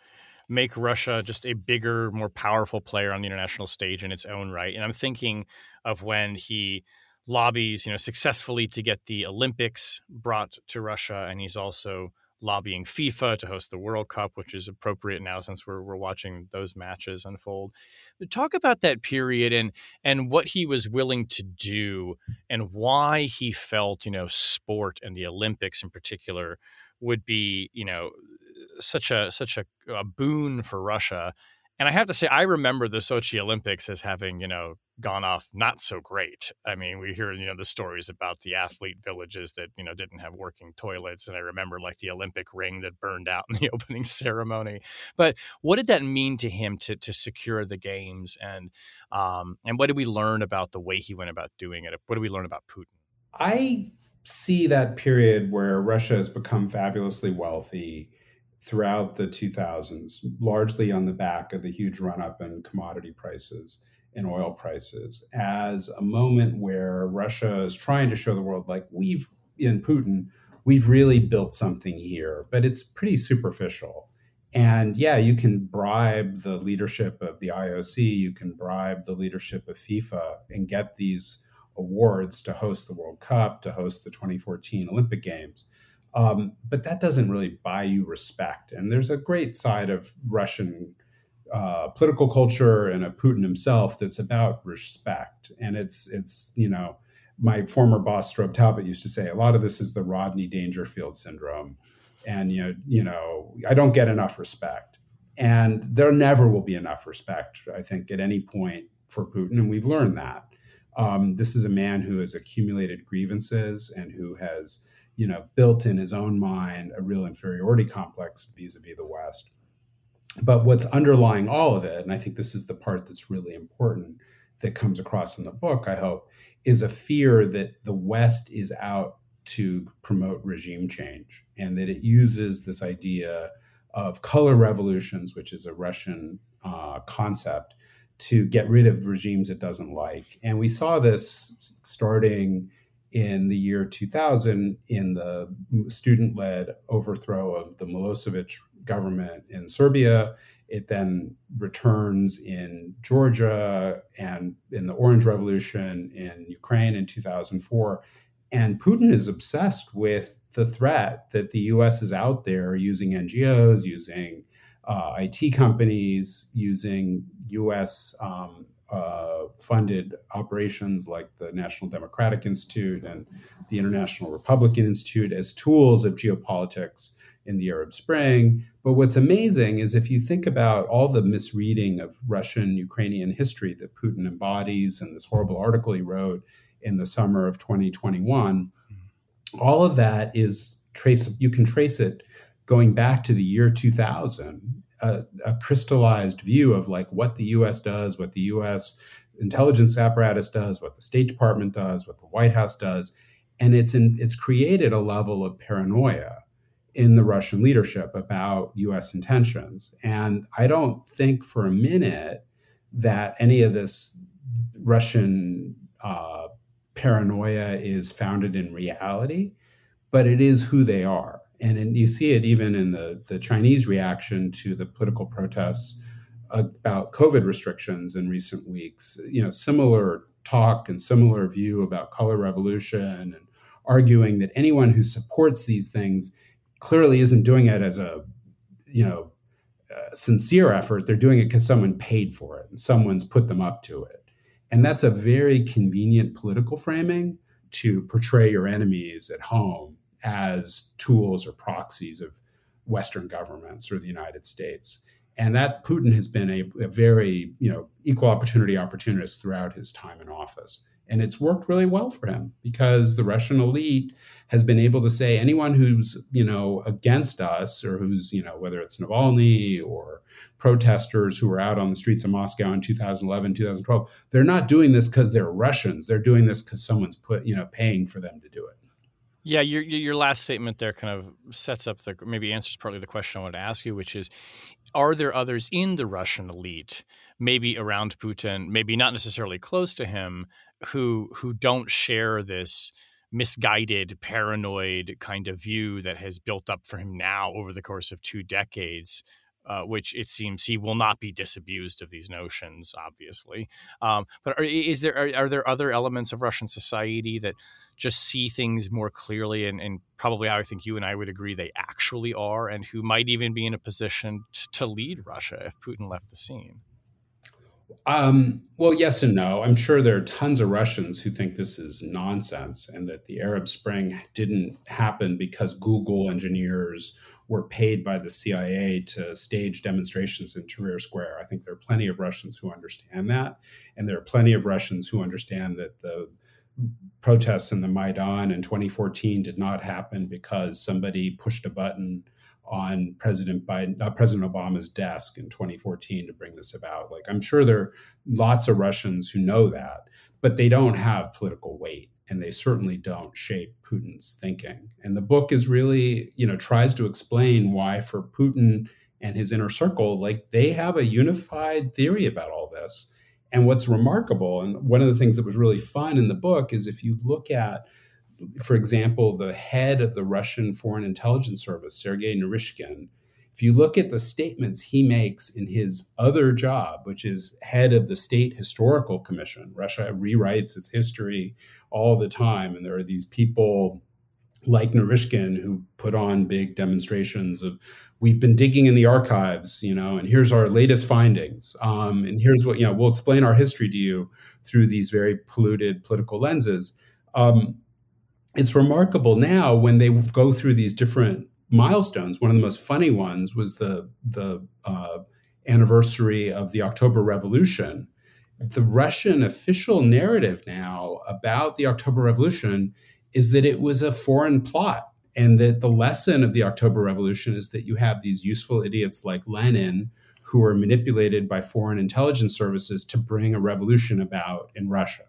make Russia just a bigger, more powerful player on the international stage in its own right. And I'm thinking of when he lobbies, you know, successfully to get the Olympics brought to Russia, and he's also lobbying FIFA to host the World Cup, which is appropriate now since we're we're watching those matches unfold. But talk about that period and and what he was willing to do and why he felt, you know, sport and the Olympics in particular would be, you know, such a such a, a boon for Russia. And I have to say, I remember the Sochi Olympics as having, you know, gone off not so great. I mean, we hear, you know, the stories about the athlete villages that, you know, didn't have working toilets. And I remember like the Olympic ring that burned out in the opening ceremony. But what did that mean to him to to secure the games? And um, and what did we learn about the way he went about doing it? What did we learn about Putin? I see that period where Russia has become fabulously wealthy throughout the 2000s, largely on the back of the huge run up in commodity prices and oil prices, as a moment where Russia is trying to show the world, like, we've, in Putin, we've really built something here, but it's pretty superficial. And yeah, you can bribe the leadership of the IOC, you can bribe the leadership of FIFA and get these awards to host the World Cup, to host the 2014 Olympic Games. Um, but that doesn't really buy you respect. And there's a great side of Russian uh, political culture and of Putin himself that's about respect. And it's it's you know my former boss Strobe Talbott used to say a lot of this is the Rodney Dangerfield syndrome. And you know you know I don't get enough respect. And there never will be enough respect, I think, at any point for Putin. And we've learned that. Um, this is a man who has accumulated grievances and who has, you know, built in his own mind a real inferiority complex vis-a-vis the West. But what's underlying all of it, and I think this is the part that's really important that comes across in the book, I hope, is a fear that the West is out to promote regime change and that it uses this idea of color revolutions, which is a Russian uh, concept, to get rid of regimes it doesn't like. And we saw this starting in the year 2000 in the student led overthrow of the Milosevic government in Serbia. It then returns in Georgia and in the Orange Revolution in Ukraine in 2004. And Putin is obsessed with the threat that the US is out there using NGOs, using uh, IT companies, using US um, uh, funded operations like the National Democratic Institute and the International Republican Institute as tools of geopolitics in the Arab Spring. But what's amazing is if you think about all the misreading of Russian Ukrainian history that Putin embodies and this horrible article he wrote in the summer of 2021, all of that is trace you can trace it going back to the year 2000 a, a, crystallized view of like what the us does what the us intelligence apparatus does what the state department does what the white house does and it's in, it's created a level of paranoia in the russian leadership about us intentions and i don't think for a minute that any of this russian uh, paranoia is founded in reality, but it is who they are. And you see it even in the, the Chinese reaction to the political protests about COVID restrictions in recent weeks. You know, similar talk and similar view about color revolution and arguing that anyone who supports these things clearly isn't doing it as a, you know, uh, sincere effort. They're doing it because someone paid for it and someone's put them up to it. And that's a very convenient political framing to portray your enemies at home as tools or proxies of Western governments or the United States. And that Putin has been a, a very, you know, equal opportunity opportunist throughout his time in office. And it's worked really well for him because the Russian elite has been able to say anyone who's, you know, against us or who's, you know, whether it's Navalny or protesters who were out on the streets of Moscow in 2011, 2012, they're not doing this because they're Russians. They're doing this because someone's put, you know, paying for them to do it. Yeah, your your last statement there kind of sets up the maybe answers partly the question I wanted to ask you, which is, are there others in the Russian elite, maybe around Putin, maybe not necessarily close to him, who who don't share this misguided, paranoid kind of view that has built up for him now over the course of two decades? Uh, which it seems he will not be disabused of these notions, obviously. Um, but are, is there are, are, there other elements of Russian society that just see things more clearly, and, and, probably I think you and I would agree they actually are, and who might even be in a position t- to lead Russia if Putin left the scene? Um, well, yes and no. I'm sure there are tons of Russians who think this is nonsense and that the Arab Spring didn't happen because Google engineers were paid by the CIA to stage demonstrations in Tahrir Square. I think there are plenty of Russians who understand that. And there are plenty of Russians who understand that the protests in the Maidan in 2014 did not happen because somebody pushed a button on President Biden, uh, President Obama's desk in 2014 to bring this about. Like I'm sure there are lots of Russians who know that, but they don't have political weight and they certainly don't shape Putin's thinking. And the book is really, you know, tries to explain why for Putin and his inner circle, like they have a unified theory about all this. And what's remarkable, and one of the things that was really fun in the book is if you look at for example, the head of the Russian Foreign Intelligence Service, Sergei Naryshkin, if you look at the statements he makes in his other job, which is head of the State Historical Commission, Russia rewrites its history all the time. And there are these people like Naryshkin who put on big demonstrations of, we've been digging in the archives, you know, and here's our latest findings. Um, and here's what, you know, we'll explain our history to you through these very polluted political lenses. Um, it's remarkable now when they go through these different milestones. One of the most funny ones was the the uh, anniversary of the October Revolution. The Russian official narrative now about the October Revolution is that it was a foreign plot, and that the lesson of the October Revolution is that you have these useful idiots like Lenin who are manipulated by foreign intelligence services to bring a revolution about in Russia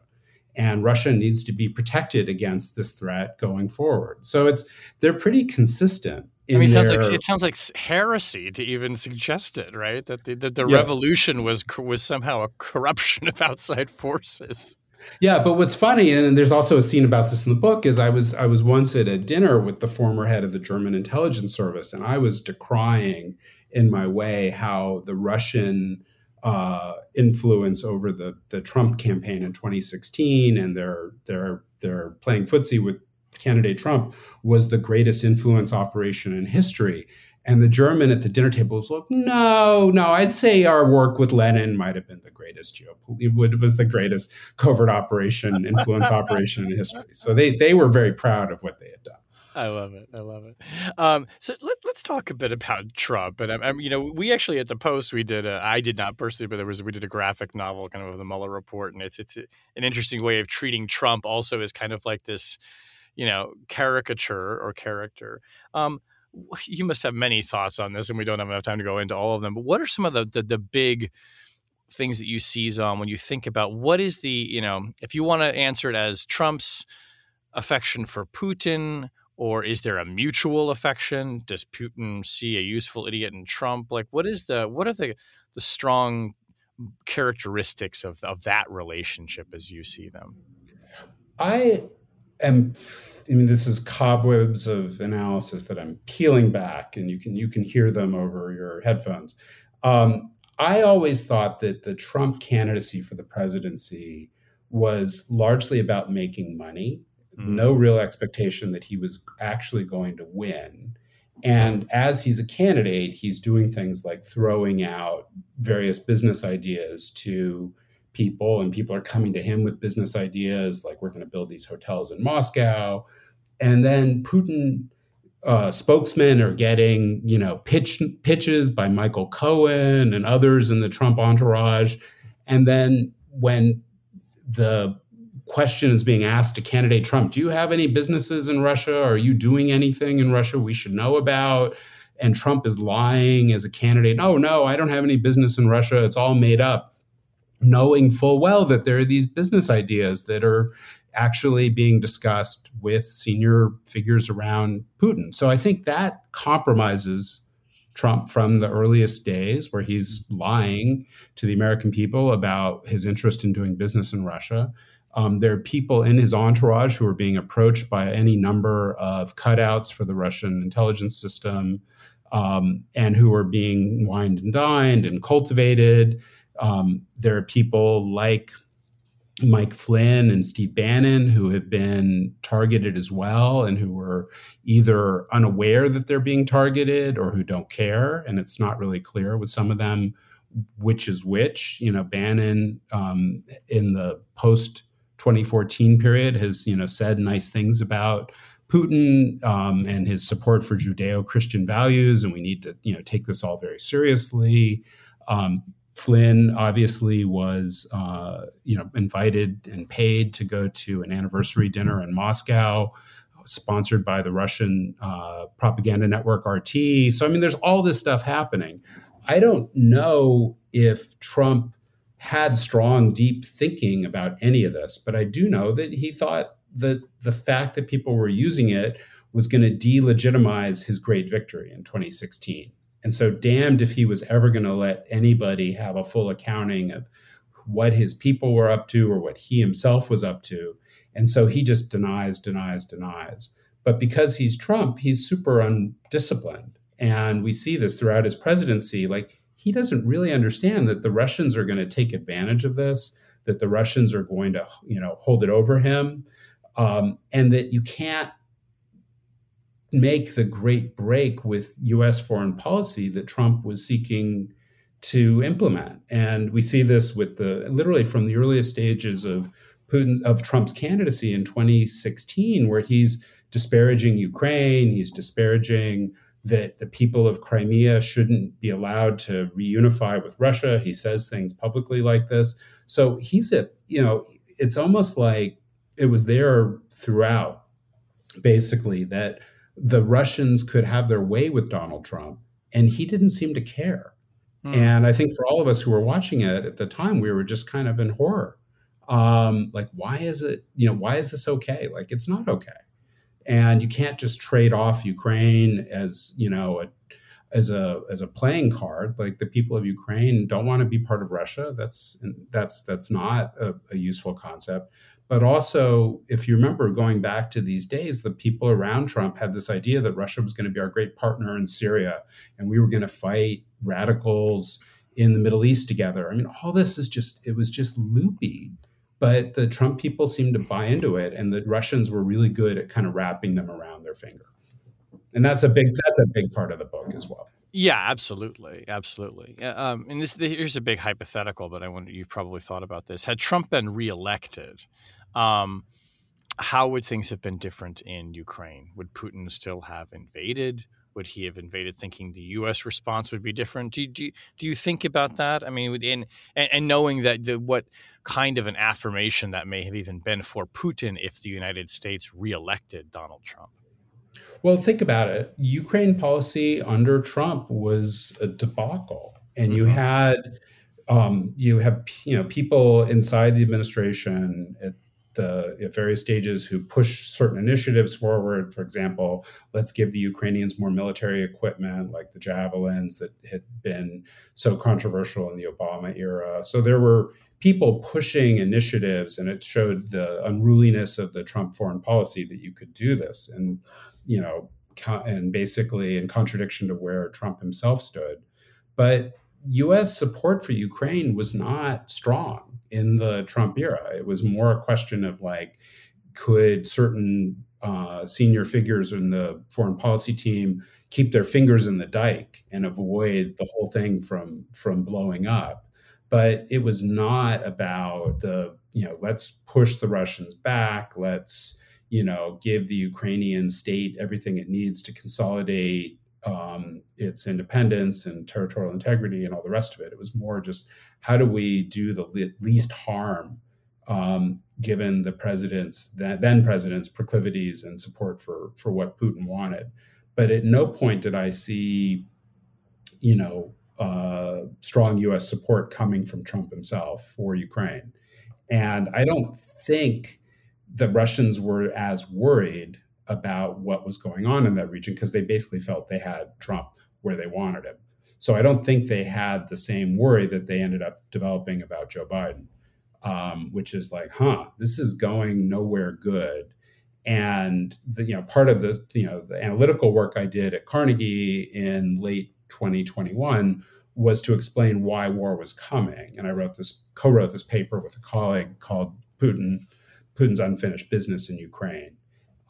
and Russia needs to be protected against this threat going forward. So it's they're pretty consistent. I mean, it sounds like it sounds like heresy to even suggest it, right? That the, that the yeah. revolution was was somehow a corruption of outside forces. Yeah, but what's funny, and there's also a scene about this in the book, is I was I was once at a dinner with the former head of the German intelligence service, and I was decrying in my way how the Russian uh, influence over the the Trump campaign in 2016, and they're they're they're playing footsie with candidate Trump was the greatest influence operation in history. And the German at the dinner table was like, no, no, I'd say our work with Lenin might have been the greatest geopolitical, it was the greatest covert operation, influence operation in history. So they they were very proud of what they had done. I love it. I love it. Um, so let, us talk a bit about Trump. And I'm, I'm, you know, we actually at the Post we did. A, I did not personally, but there was we did a graphic novel kind of of the Mueller report, and it's it's an interesting way of treating Trump. Also, as kind of like this, you know, caricature or character. Um, you must have many thoughts on this, and we don't have enough time to go into all of them. But what are some of the the, the big things that you seize on when you think about what is the you know if you want to answer it as Trump's affection for Putin or is there a mutual affection does putin see a useful idiot in trump like what is the what are the the strong characteristics of of that relationship as you see them i am i mean this is cobwebs of analysis that i'm peeling back and you can you can hear them over your headphones um, i always thought that the trump candidacy for the presidency was largely about making money mm-hmm. no real expectation that he was actually going to win. And as he's a candidate, he's doing things like throwing out various business ideas to people, and people are coming to him with business ideas like, we're going to build these hotels in Moscow. And then Putin uh, spokesmen are getting, you know, pitch, pitches by Michael Cohen and others in the Trump entourage. And then when the question is being asked to candidate Trump Do you have any businesses in Russia? Are you doing anything in Russia we should know about? And Trump is lying as a candidate. Oh, no, I don't have any business in Russia. It's all made up, knowing full well that there are these business ideas that are actually being discussed with senior figures around Putin. So I think that compromises Trump from the earliest days, where he's lying to the American people about his interest in doing business in Russia. Um, there are people in his entourage who are being approached by any number of cutouts for the Russian intelligence system um, and who are being wined and dined and cultivated. Um, there are people like Mike Flynn and Steve Bannon who have been targeted as well and who are either unaware that they're being targeted or who don't care. And it's not really clear with some of them which is which. You know, Bannon um, in the post 2014 period has you know said nice things about Putin um, and his support for Judeo-Christian values, and we need to you know take this all very seriously. Um, Flynn obviously was uh, you know invited and paid to go to an anniversary dinner in Moscow, sponsored by the Russian uh, propaganda network RT. So I mean, there's all this stuff happening. I don't know if Trump had strong, deep thinking about any of this, but I do know that he thought that the fact that people were using it was going to delegitimize his great victory in 2016. And so, damned if he was ever going to let anybody have a full accounting of what his people were up to or what he himself was up to. And so he just denies, denies, denies. But because he's Trump, he's super undisciplined. And we see this throughout his presidency. Like he doesn't really understand that the Russians are going to take advantage of this, that the Russians are going to, you know, hold it over him, um, and that you can't Mm-hmm. make the great break with U.S. foreign policy that Trump was seeking to implement. And we see this with the literally from the earliest stages of Putin of Trump's candidacy in 2016, where he's disparaging Ukraine, he's disparaging that the people of Crimea shouldn't be allowed to reunify with Russia. He says things publicly like this. So he's a, you know, it's almost like it was there throughout, basically, that the Russians could have their way with Donald Trump, and he didn't seem to care. Hmm. And I think for all of us who were watching it at the time, we were just kind of in horror. Um, like, why is it, you know, why is this okay? Like, it's not okay and you can't just trade off Ukraine as you know a, as a as a playing card. Like the people of Ukraine don't want to be part of Russia. That's that's that's not a, a useful concept. But also, if you remember going back to these days, the people around Trump had this idea that Russia was going to be our great partner in Syria, and we were going to fight radicals in the Middle East together. I mean, all this is just it was just loopy but the Trump people seemed to buy into it, and the Russians were really good at kind of wrapping them around their finger. And that's a big that's a big part of the book as well. Yeah, absolutely, absolutely. Um, and this, here's a big hypothetical, but I wonder you've probably thought about this. Had Trump been reelected, um, how would things have been different in Ukraine? Would Putin still have invaded? would he have invaded thinking the U.S. response would be different? Do you, do do you think about that? I mean, within and, and knowing that the, what kind of an affirmation that may have even been for Putin if the United States reelected Donald Trump. Well, think about it. Ukraine policy under Trump was a debacle, and mm-hmm. you had um, you have you know people inside the administration at the at various stages who push certain initiatives forward. For example, let's give the Ukrainians more military equipment, like the javelins that had been so controversial in the Obama era. So there were people pushing initiatives, and it showed the unruliness of the Trump foreign policy that you could do this, and you know, and basically in contradiction to where Trump himself stood. But U.S. support for Ukraine was not strong in the Trump era. It was more a question of like, could certain uh, senior figures in the foreign policy team keep their fingers in the dike and avoid the whole thing from from blowing up? But it was not about the you know let's push the Russians back. Let's you know give the Ukrainian state everything it needs to consolidate um, its independence and territorial integrity and all the rest of it. It was more just how do we do the least harm um, given the president's then president's proclivities and support for for what Putin wanted. But at no point did I see, you know, uh, strong U.S. support coming from Trump himself for Ukraine, and I don't think the Russians were as worried about what was going on in that region because they basically felt they had Trump where they wanted him. So I don't think they had the same worry that they ended up developing about Joe Biden, um, which is like, huh, this is going nowhere good. And the, you know, part of the you know the analytical work I did at Carnegie in late 2021 was to explain why war was coming. And I wrote this, co-wrote this paper with a colleague called Putin, Putin's Unfinished Business in Ukraine.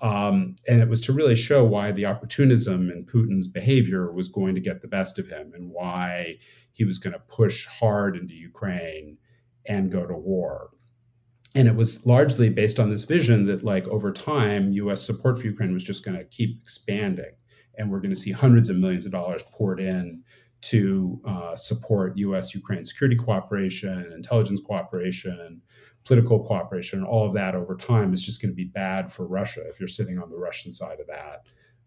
Um, and it was to really show why the opportunism in Putin's behavior was going to get the best of him and why he was going to push hard into Ukraine and go to war. And it was largely based on this vision that, like, over time, US support for Ukraine was just going to keep expanding. And we're going to see hundreds of millions of dollars poured in to uh, support US Ukraine security cooperation, intelligence cooperation, political cooperation and all of that over time is just going to be bad for Russia if you're sitting on the Russian side of that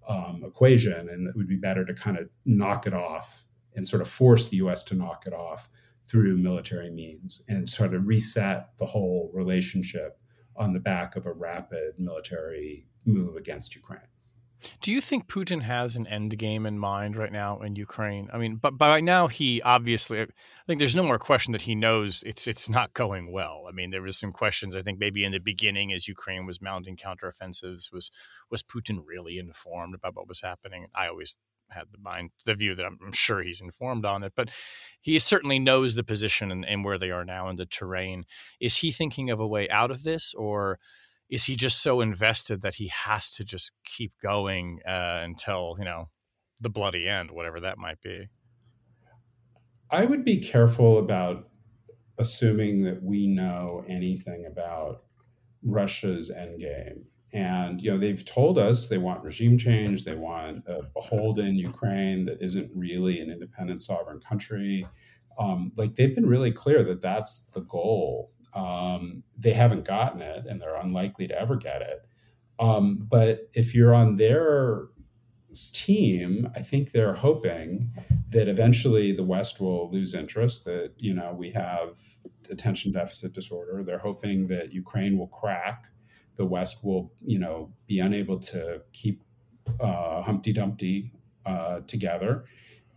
um, equation. And it would be better to kind of knock it off and sort of force the US to knock it off through military means and sort of reset the whole relationship on the back of a rapid military move against Ukraine. Do you think Putin has an end game in mind right now in Ukraine? I mean, but by now he obviously, I think there's no more question that he knows it's it's not going well. I mean, there was some questions. I think maybe in the beginning, as Ukraine was mounting counteroffensives, was was Putin really informed about what was happening? I always had the mind the view that I'm, I'm sure he's informed on it, but he certainly knows the position and, and where they are now in the terrain. Is he thinking of a way out of this, or? Is he just so invested that he has to just keep going uh, until you know the bloody end, whatever that might be? I would be careful about assuming that we know anything about Russia's endgame. And you know they've told us they want regime change. They want a beholden Ukraine that isn't really an independent sovereign country. Um, like they've been really clear that that's the goal. Um, they haven't gotten it, and they're unlikely to ever get it. Um, but if you're on their team, I think they're hoping that eventually the West will lose interest, that, you know, we have attention deficit disorder. They're hoping that Ukraine will crack. The West will, you know, be unable to keep uh, Humpty Dumpty uh, together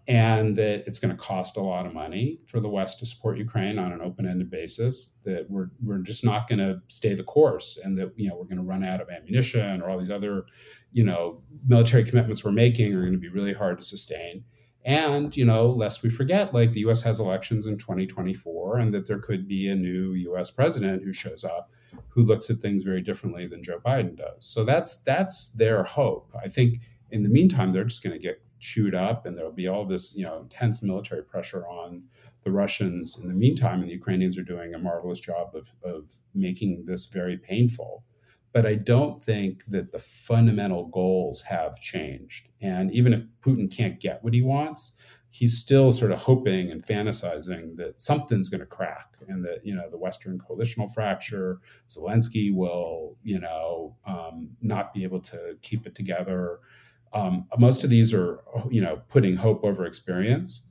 and that it's going to cost a lot of money for the West to support Ukraine on an open-ended basis. That we're we're just not going to stay the course, and that you know we're going to run out of ammunition or all these other, you know, military commitments we're making are going to be really hard to sustain. And you know, lest we forget, like the U.S. has elections in 2024, and that there could be a new U.S. president who shows up who looks at things very differently than Joe Biden does. So that's that's their hope. I think in the meantime, they're just going to get chewed up and there'll be all this you know intense military pressure on the russians in the meantime and the ukrainians are doing a marvelous job of, of making this very painful. But i don't think that the fundamental goals have changed. And even if putin can't get what he wants he's still sort of hoping and fantasizing that something's going to crack and that you know the western coalitional fracture zelensky will you know um, not be able to keep it together um, most of these are, you know, putting hope over experience.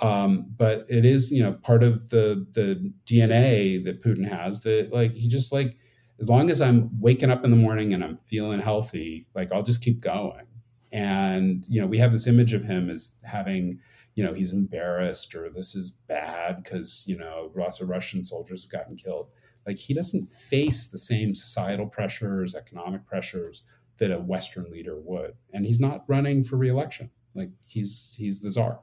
Um, but it is, you know, part of the the DNA that Putin has that like he just like as long as I'm waking up in the morning and I'm feeling healthy, like I'll just keep going. And you know, we have this image of him as having, you know, he's embarrassed or this is bad because you know lots of Russian soldiers have gotten killed. Like he doesn't face the same societal pressures, economic pressures that a Western leader would. And he's not running for reelection. Like he's he's the czar.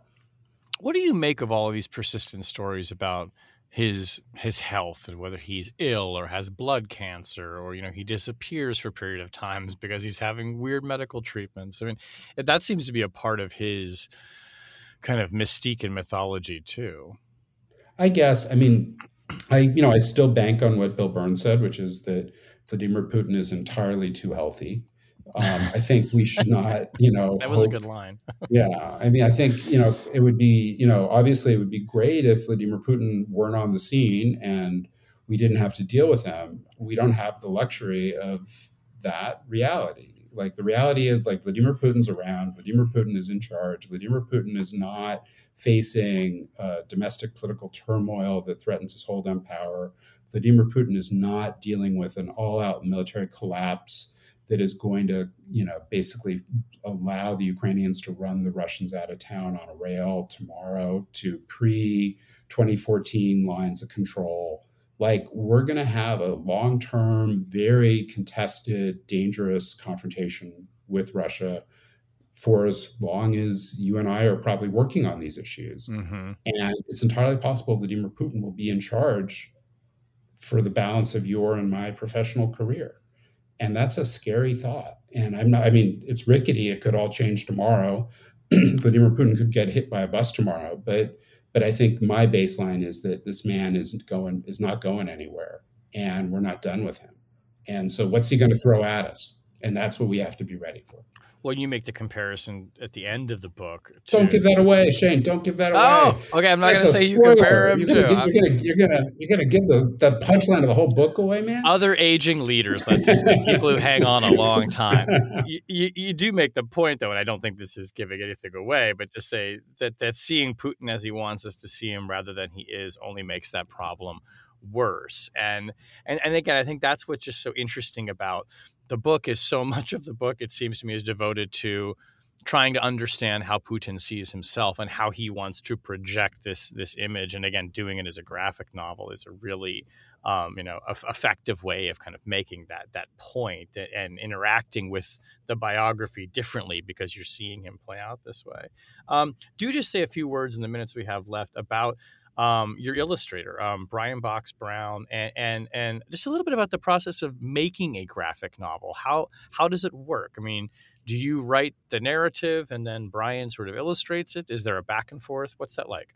What do you make of all of these persistent stories about his his health and whether he's ill or has blood cancer or you know he disappears for a period of times because he's having weird medical treatments? I mean, that seems to be a part of his kind of mystique and mythology too. I guess. I mean, I you know I still bank on what Bill Burns said, which is that Vladimir Putin is entirely too healthy um, I think we should not, you know. that was hope, a good line. yeah, I mean, I think you know it would be, you know, obviously it would be great if Vladimir Putin weren't on the scene and we didn't have to deal with him. We don't have the luxury of that reality. Like the reality is, like Vladimir Putin's around. Vladimir Putin is in charge. Vladimir Putin is not facing uh, domestic political turmoil that threatens his hold on power. Vladimir Putin is not dealing with an all-out military collapse that is going to, you know, basically allow the Ukrainians to run the Russians out of town on a rail tomorrow to pre 2014 lines of control. Like, we're going to have a long term, very contested, dangerous confrontation with Russia for as long as you and I are probably working on these issues. Mm-hmm. And it's entirely possible Vladimir Putin will be in charge for the balance of your and my professional career and that's a scary thought. And i'm not i mean it's rickety. It could all change tomorrow. Vladimir putin could get hit by a bus tomorrow. But but i think my baseline is that this man isn't going is not going anywhere. And we're not done with him. And so what's he going to throw at us? And that's what we have to be ready for well, you make the comparison at the end of the book. To... Don't give that away, Shane. Don't give that away. Oh, okay. I'm not going to say you compare him you're gonna, to. You're uh, going you're gonna, you're gonna give the, the punchline of the whole book away, man. Other aging leaders, let's just say people who hang on a long time. You, you, you, do make the point, though, and I don't think this is giving anything away, but to say that that seeing Putin as he wants us to see him rather than he is only makes that problem worse. And and and again, I think that's what's just so interesting about the book is so much of the book it seems to me is devoted to trying to understand how Putin sees himself and how he wants to project this this image. And again, doing it as a graphic novel is a really um, you know effective way of kind of making that that point and interacting with the biography differently because you're seeing him play out this way. Um, do just say a few words in the minutes we have left about um, your illustrator, um, Brian Box Brown, and, and and just a little bit about the process of making a graphic novel. How how does it work? I mean, do you write the narrative and then Brian sort of illustrates it? Is there a back and forth? What's that like?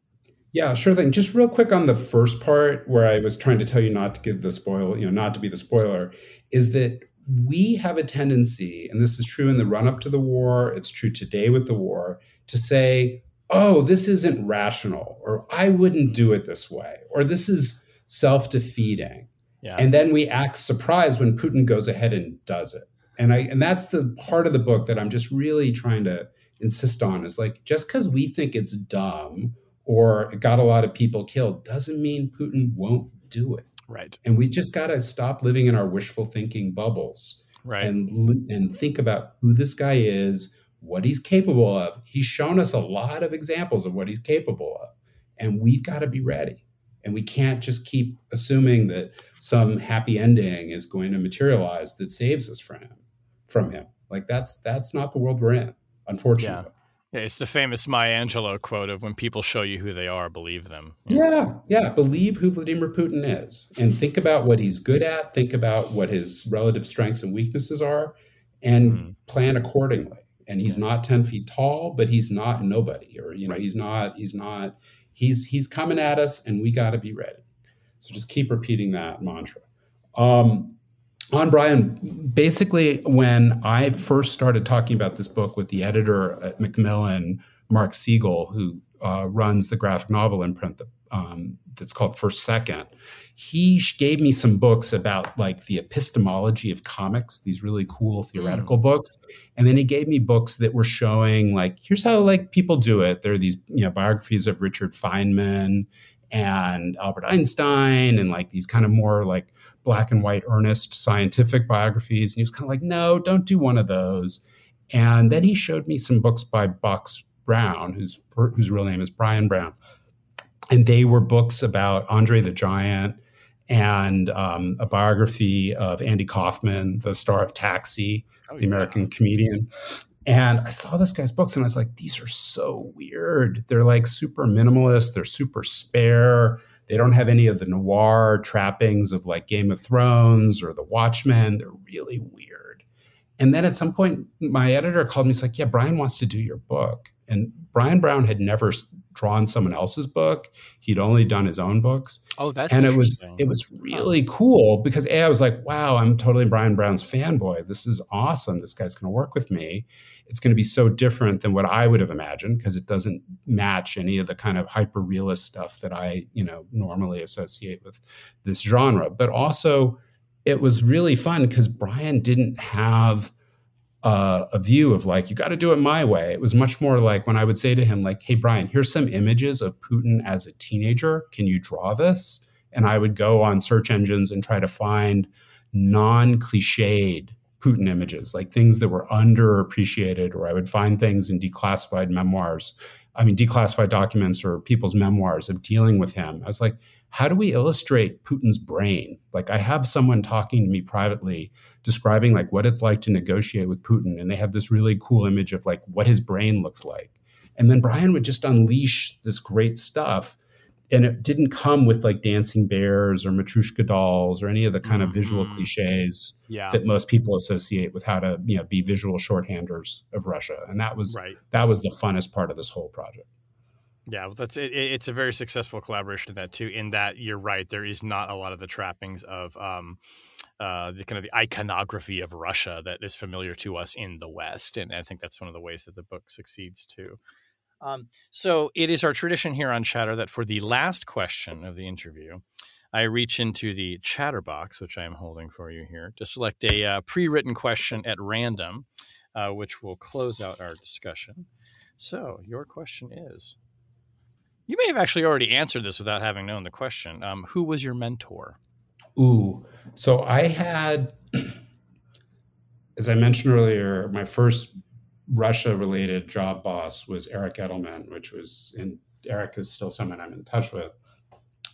Yeah, sure thing. Just real quick on the first part where I was trying to tell you not to give the spoil, you know, not to be the spoiler, is that we have a tendency, and this is true in the run up to the war, it's true today with the war, to say, oh, this isn't rational, or I wouldn't do it this way, or this is self defeating. Yeah. And then we act surprised when Putin goes ahead and does it. And I and that's the part of the book that I'm just really trying to insist on is like just because we think it's dumb or it got a lot of people killed doesn't mean Putin won't do it. Right. And we just got to stop living in our wishful thinking bubbles. Right. And and think about who this guy is, what he's capable of. He's shown us a lot of examples of what he's capable of. And we've got to be ready. And we can't just keep assuming that some happy ending is going to materialize that saves us from him. From him. Like that's that's not the world we're in, unfortunately. Yeah. Yeah, it's the famous Maya Angelou quote of when people show you who they are, believe them. Yeah, yeah. Believe who Vladimir Putin is and think about what he's good at, think about what his relative strengths and weaknesses are, and mm-hmm. plan accordingly. And he's not 10 feet tall, but he's not nobody. Or, you know, right. he's not, he's not, he's he's coming at us and we gotta be ready. So just keep repeating that mantra. Um, on Brian, basically, when I first started talking about this book with the editor at Macmillan, Mark Siegel, who uh, runs the graphic novel imprint that, um, that's called First Second, he gave me some books about like the epistemology of comics, these really cool theoretical mm. books, and then he gave me books that were showing like here's how like people do it. There are these you know biographies of Richard Feynman and Albert Einstein, and like these kind of more like black and white, earnest scientific biographies. And he was kind of like, no, don't do one of those. And then he showed me some books by Box Brown, whose whose real name is Brian Brown, and they were books about Andre the Giant and um, a biography of Andy Kaufman, the star of Taxi, oh, the American comedian. And I saw this guy's books and I was like, these are so weird. They're like super minimalist, they're super spare they don't have any of the noir trappings of like Game of Thrones or The Watchmen. They're really weird. And then at some point, my editor called me. He's like, "Yeah, Brian wants to do your book." And Brian Brown had never drawn someone else's book. He'd only done his own books. Oh, that's and it was it was really cool because a I was like, "Wow, I'm totally Brian Brown's fanboy. This is awesome. This guy's going to work with me." it's going to be so different than what I would have imagined because it doesn't match any of the kind of hyper realist stuff that I, you know, normally associate with this genre. But also, it was really fun because Brian didn't have uh, a view of like you got to do it my way. It was much more like when I would say to him like, "Hey Brian, here's some images of Putin as a teenager. Can you draw this?" And I would go on search engines and try to find non-cliched Putin images, like things that were underappreciated, or I would find things in declassified memoirs. I mean, declassified documents or people's memoirs of dealing with him. I was like, how do we illustrate Putin's brain? Like, I have someone talking to me privately describing like what it's like to negotiate with Putin, and they have this really cool image of like what his brain looks like. And then Brian would just unleash this great stuff and it didn't come with like dancing bears or matryoshka dolls or any of the kind of mm-hmm. visual cliches yeah. that most people associate with how to you know be visual shorthanders of Russia. And that was right. that was the funnest part of this whole project. Yeah, well, that's it, it's a very successful collaboration of that too. In that you're right, there is not a lot of the trappings of um, uh, the kind of the iconography of Russia that is familiar to us in the West, and I think that's one of the ways that the book succeeds too. Um, so it is our tradition here on Chatter that for the last question of the interview, I reach into the chatter box, which I am holding for you here, to select a uh, pre written question at random, uh, which will close out our discussion. So, your question is you may have actually already answered this without having known the question. Um, who was your mentor? Ooh, so I had, as I mentioned earlier, my first Russia related job boss was Eric Edelman, which was, and Eric is still someone I'm in touch with.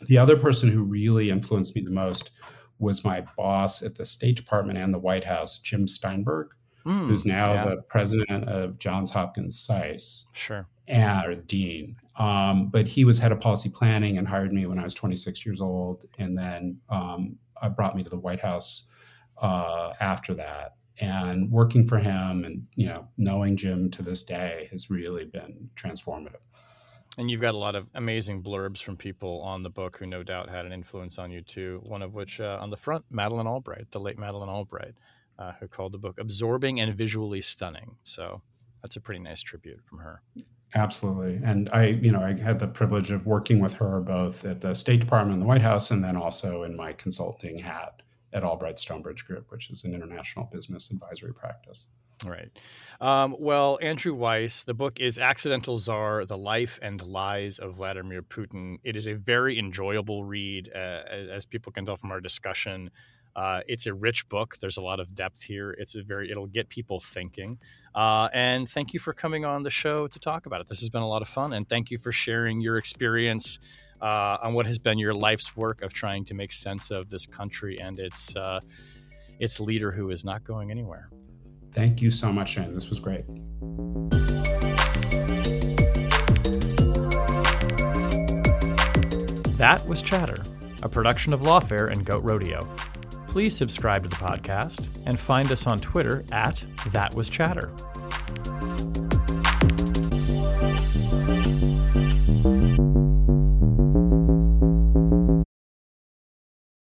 The other person who really influenced me the most was my boss at the State Department and the White House, Jim Steinberg, mm, who's now yeah. the president of Johns Hopkins SAIS. Sure. And, or dean. Um, but he was head of policy planning and hired me when I was 26 years old. And then um, brought me to the White House uh, after that and working for him and you know knowing jim to this day has really been transformative and you've got a lot of amazing blurbs from people on the book who no doubt had an influence on you too one of which uh, on the front Madeleine Albright the late Madeleine Albright uh, who called the book "Absorbing and Visually Stunning." So that's a pretty nice tribute from her. Absolutely. And I, you know, I had the privilege of working with her both at the State Department and the White House, and then also in my consulting hat at Albright Stonebridge Group, which is an international business advisory practice. Right. Um, well, Andrew Weiss, the book is Accidental Czar The Life and Lies of Vladimir Putin. It is a very enjoyable read, uh, as, as, people can tell from our discussion. Uh, it's a rich book. There's a lot of depth here. It's a very it'll get people thinking. Uh, and thank you for coming on the show to talk about it. This has been a lot of fun, and thank you for sharing your experience uh, on what has been your life's work of trying to make sense of this country and its uh, its leader who is not going anywhere. Thank you so much, Shane. This was great. That was Chatter, a production of Lawfare and Goat Rodeo. Please subscribe to the podcast and find us on Twitter at That Was Chatter.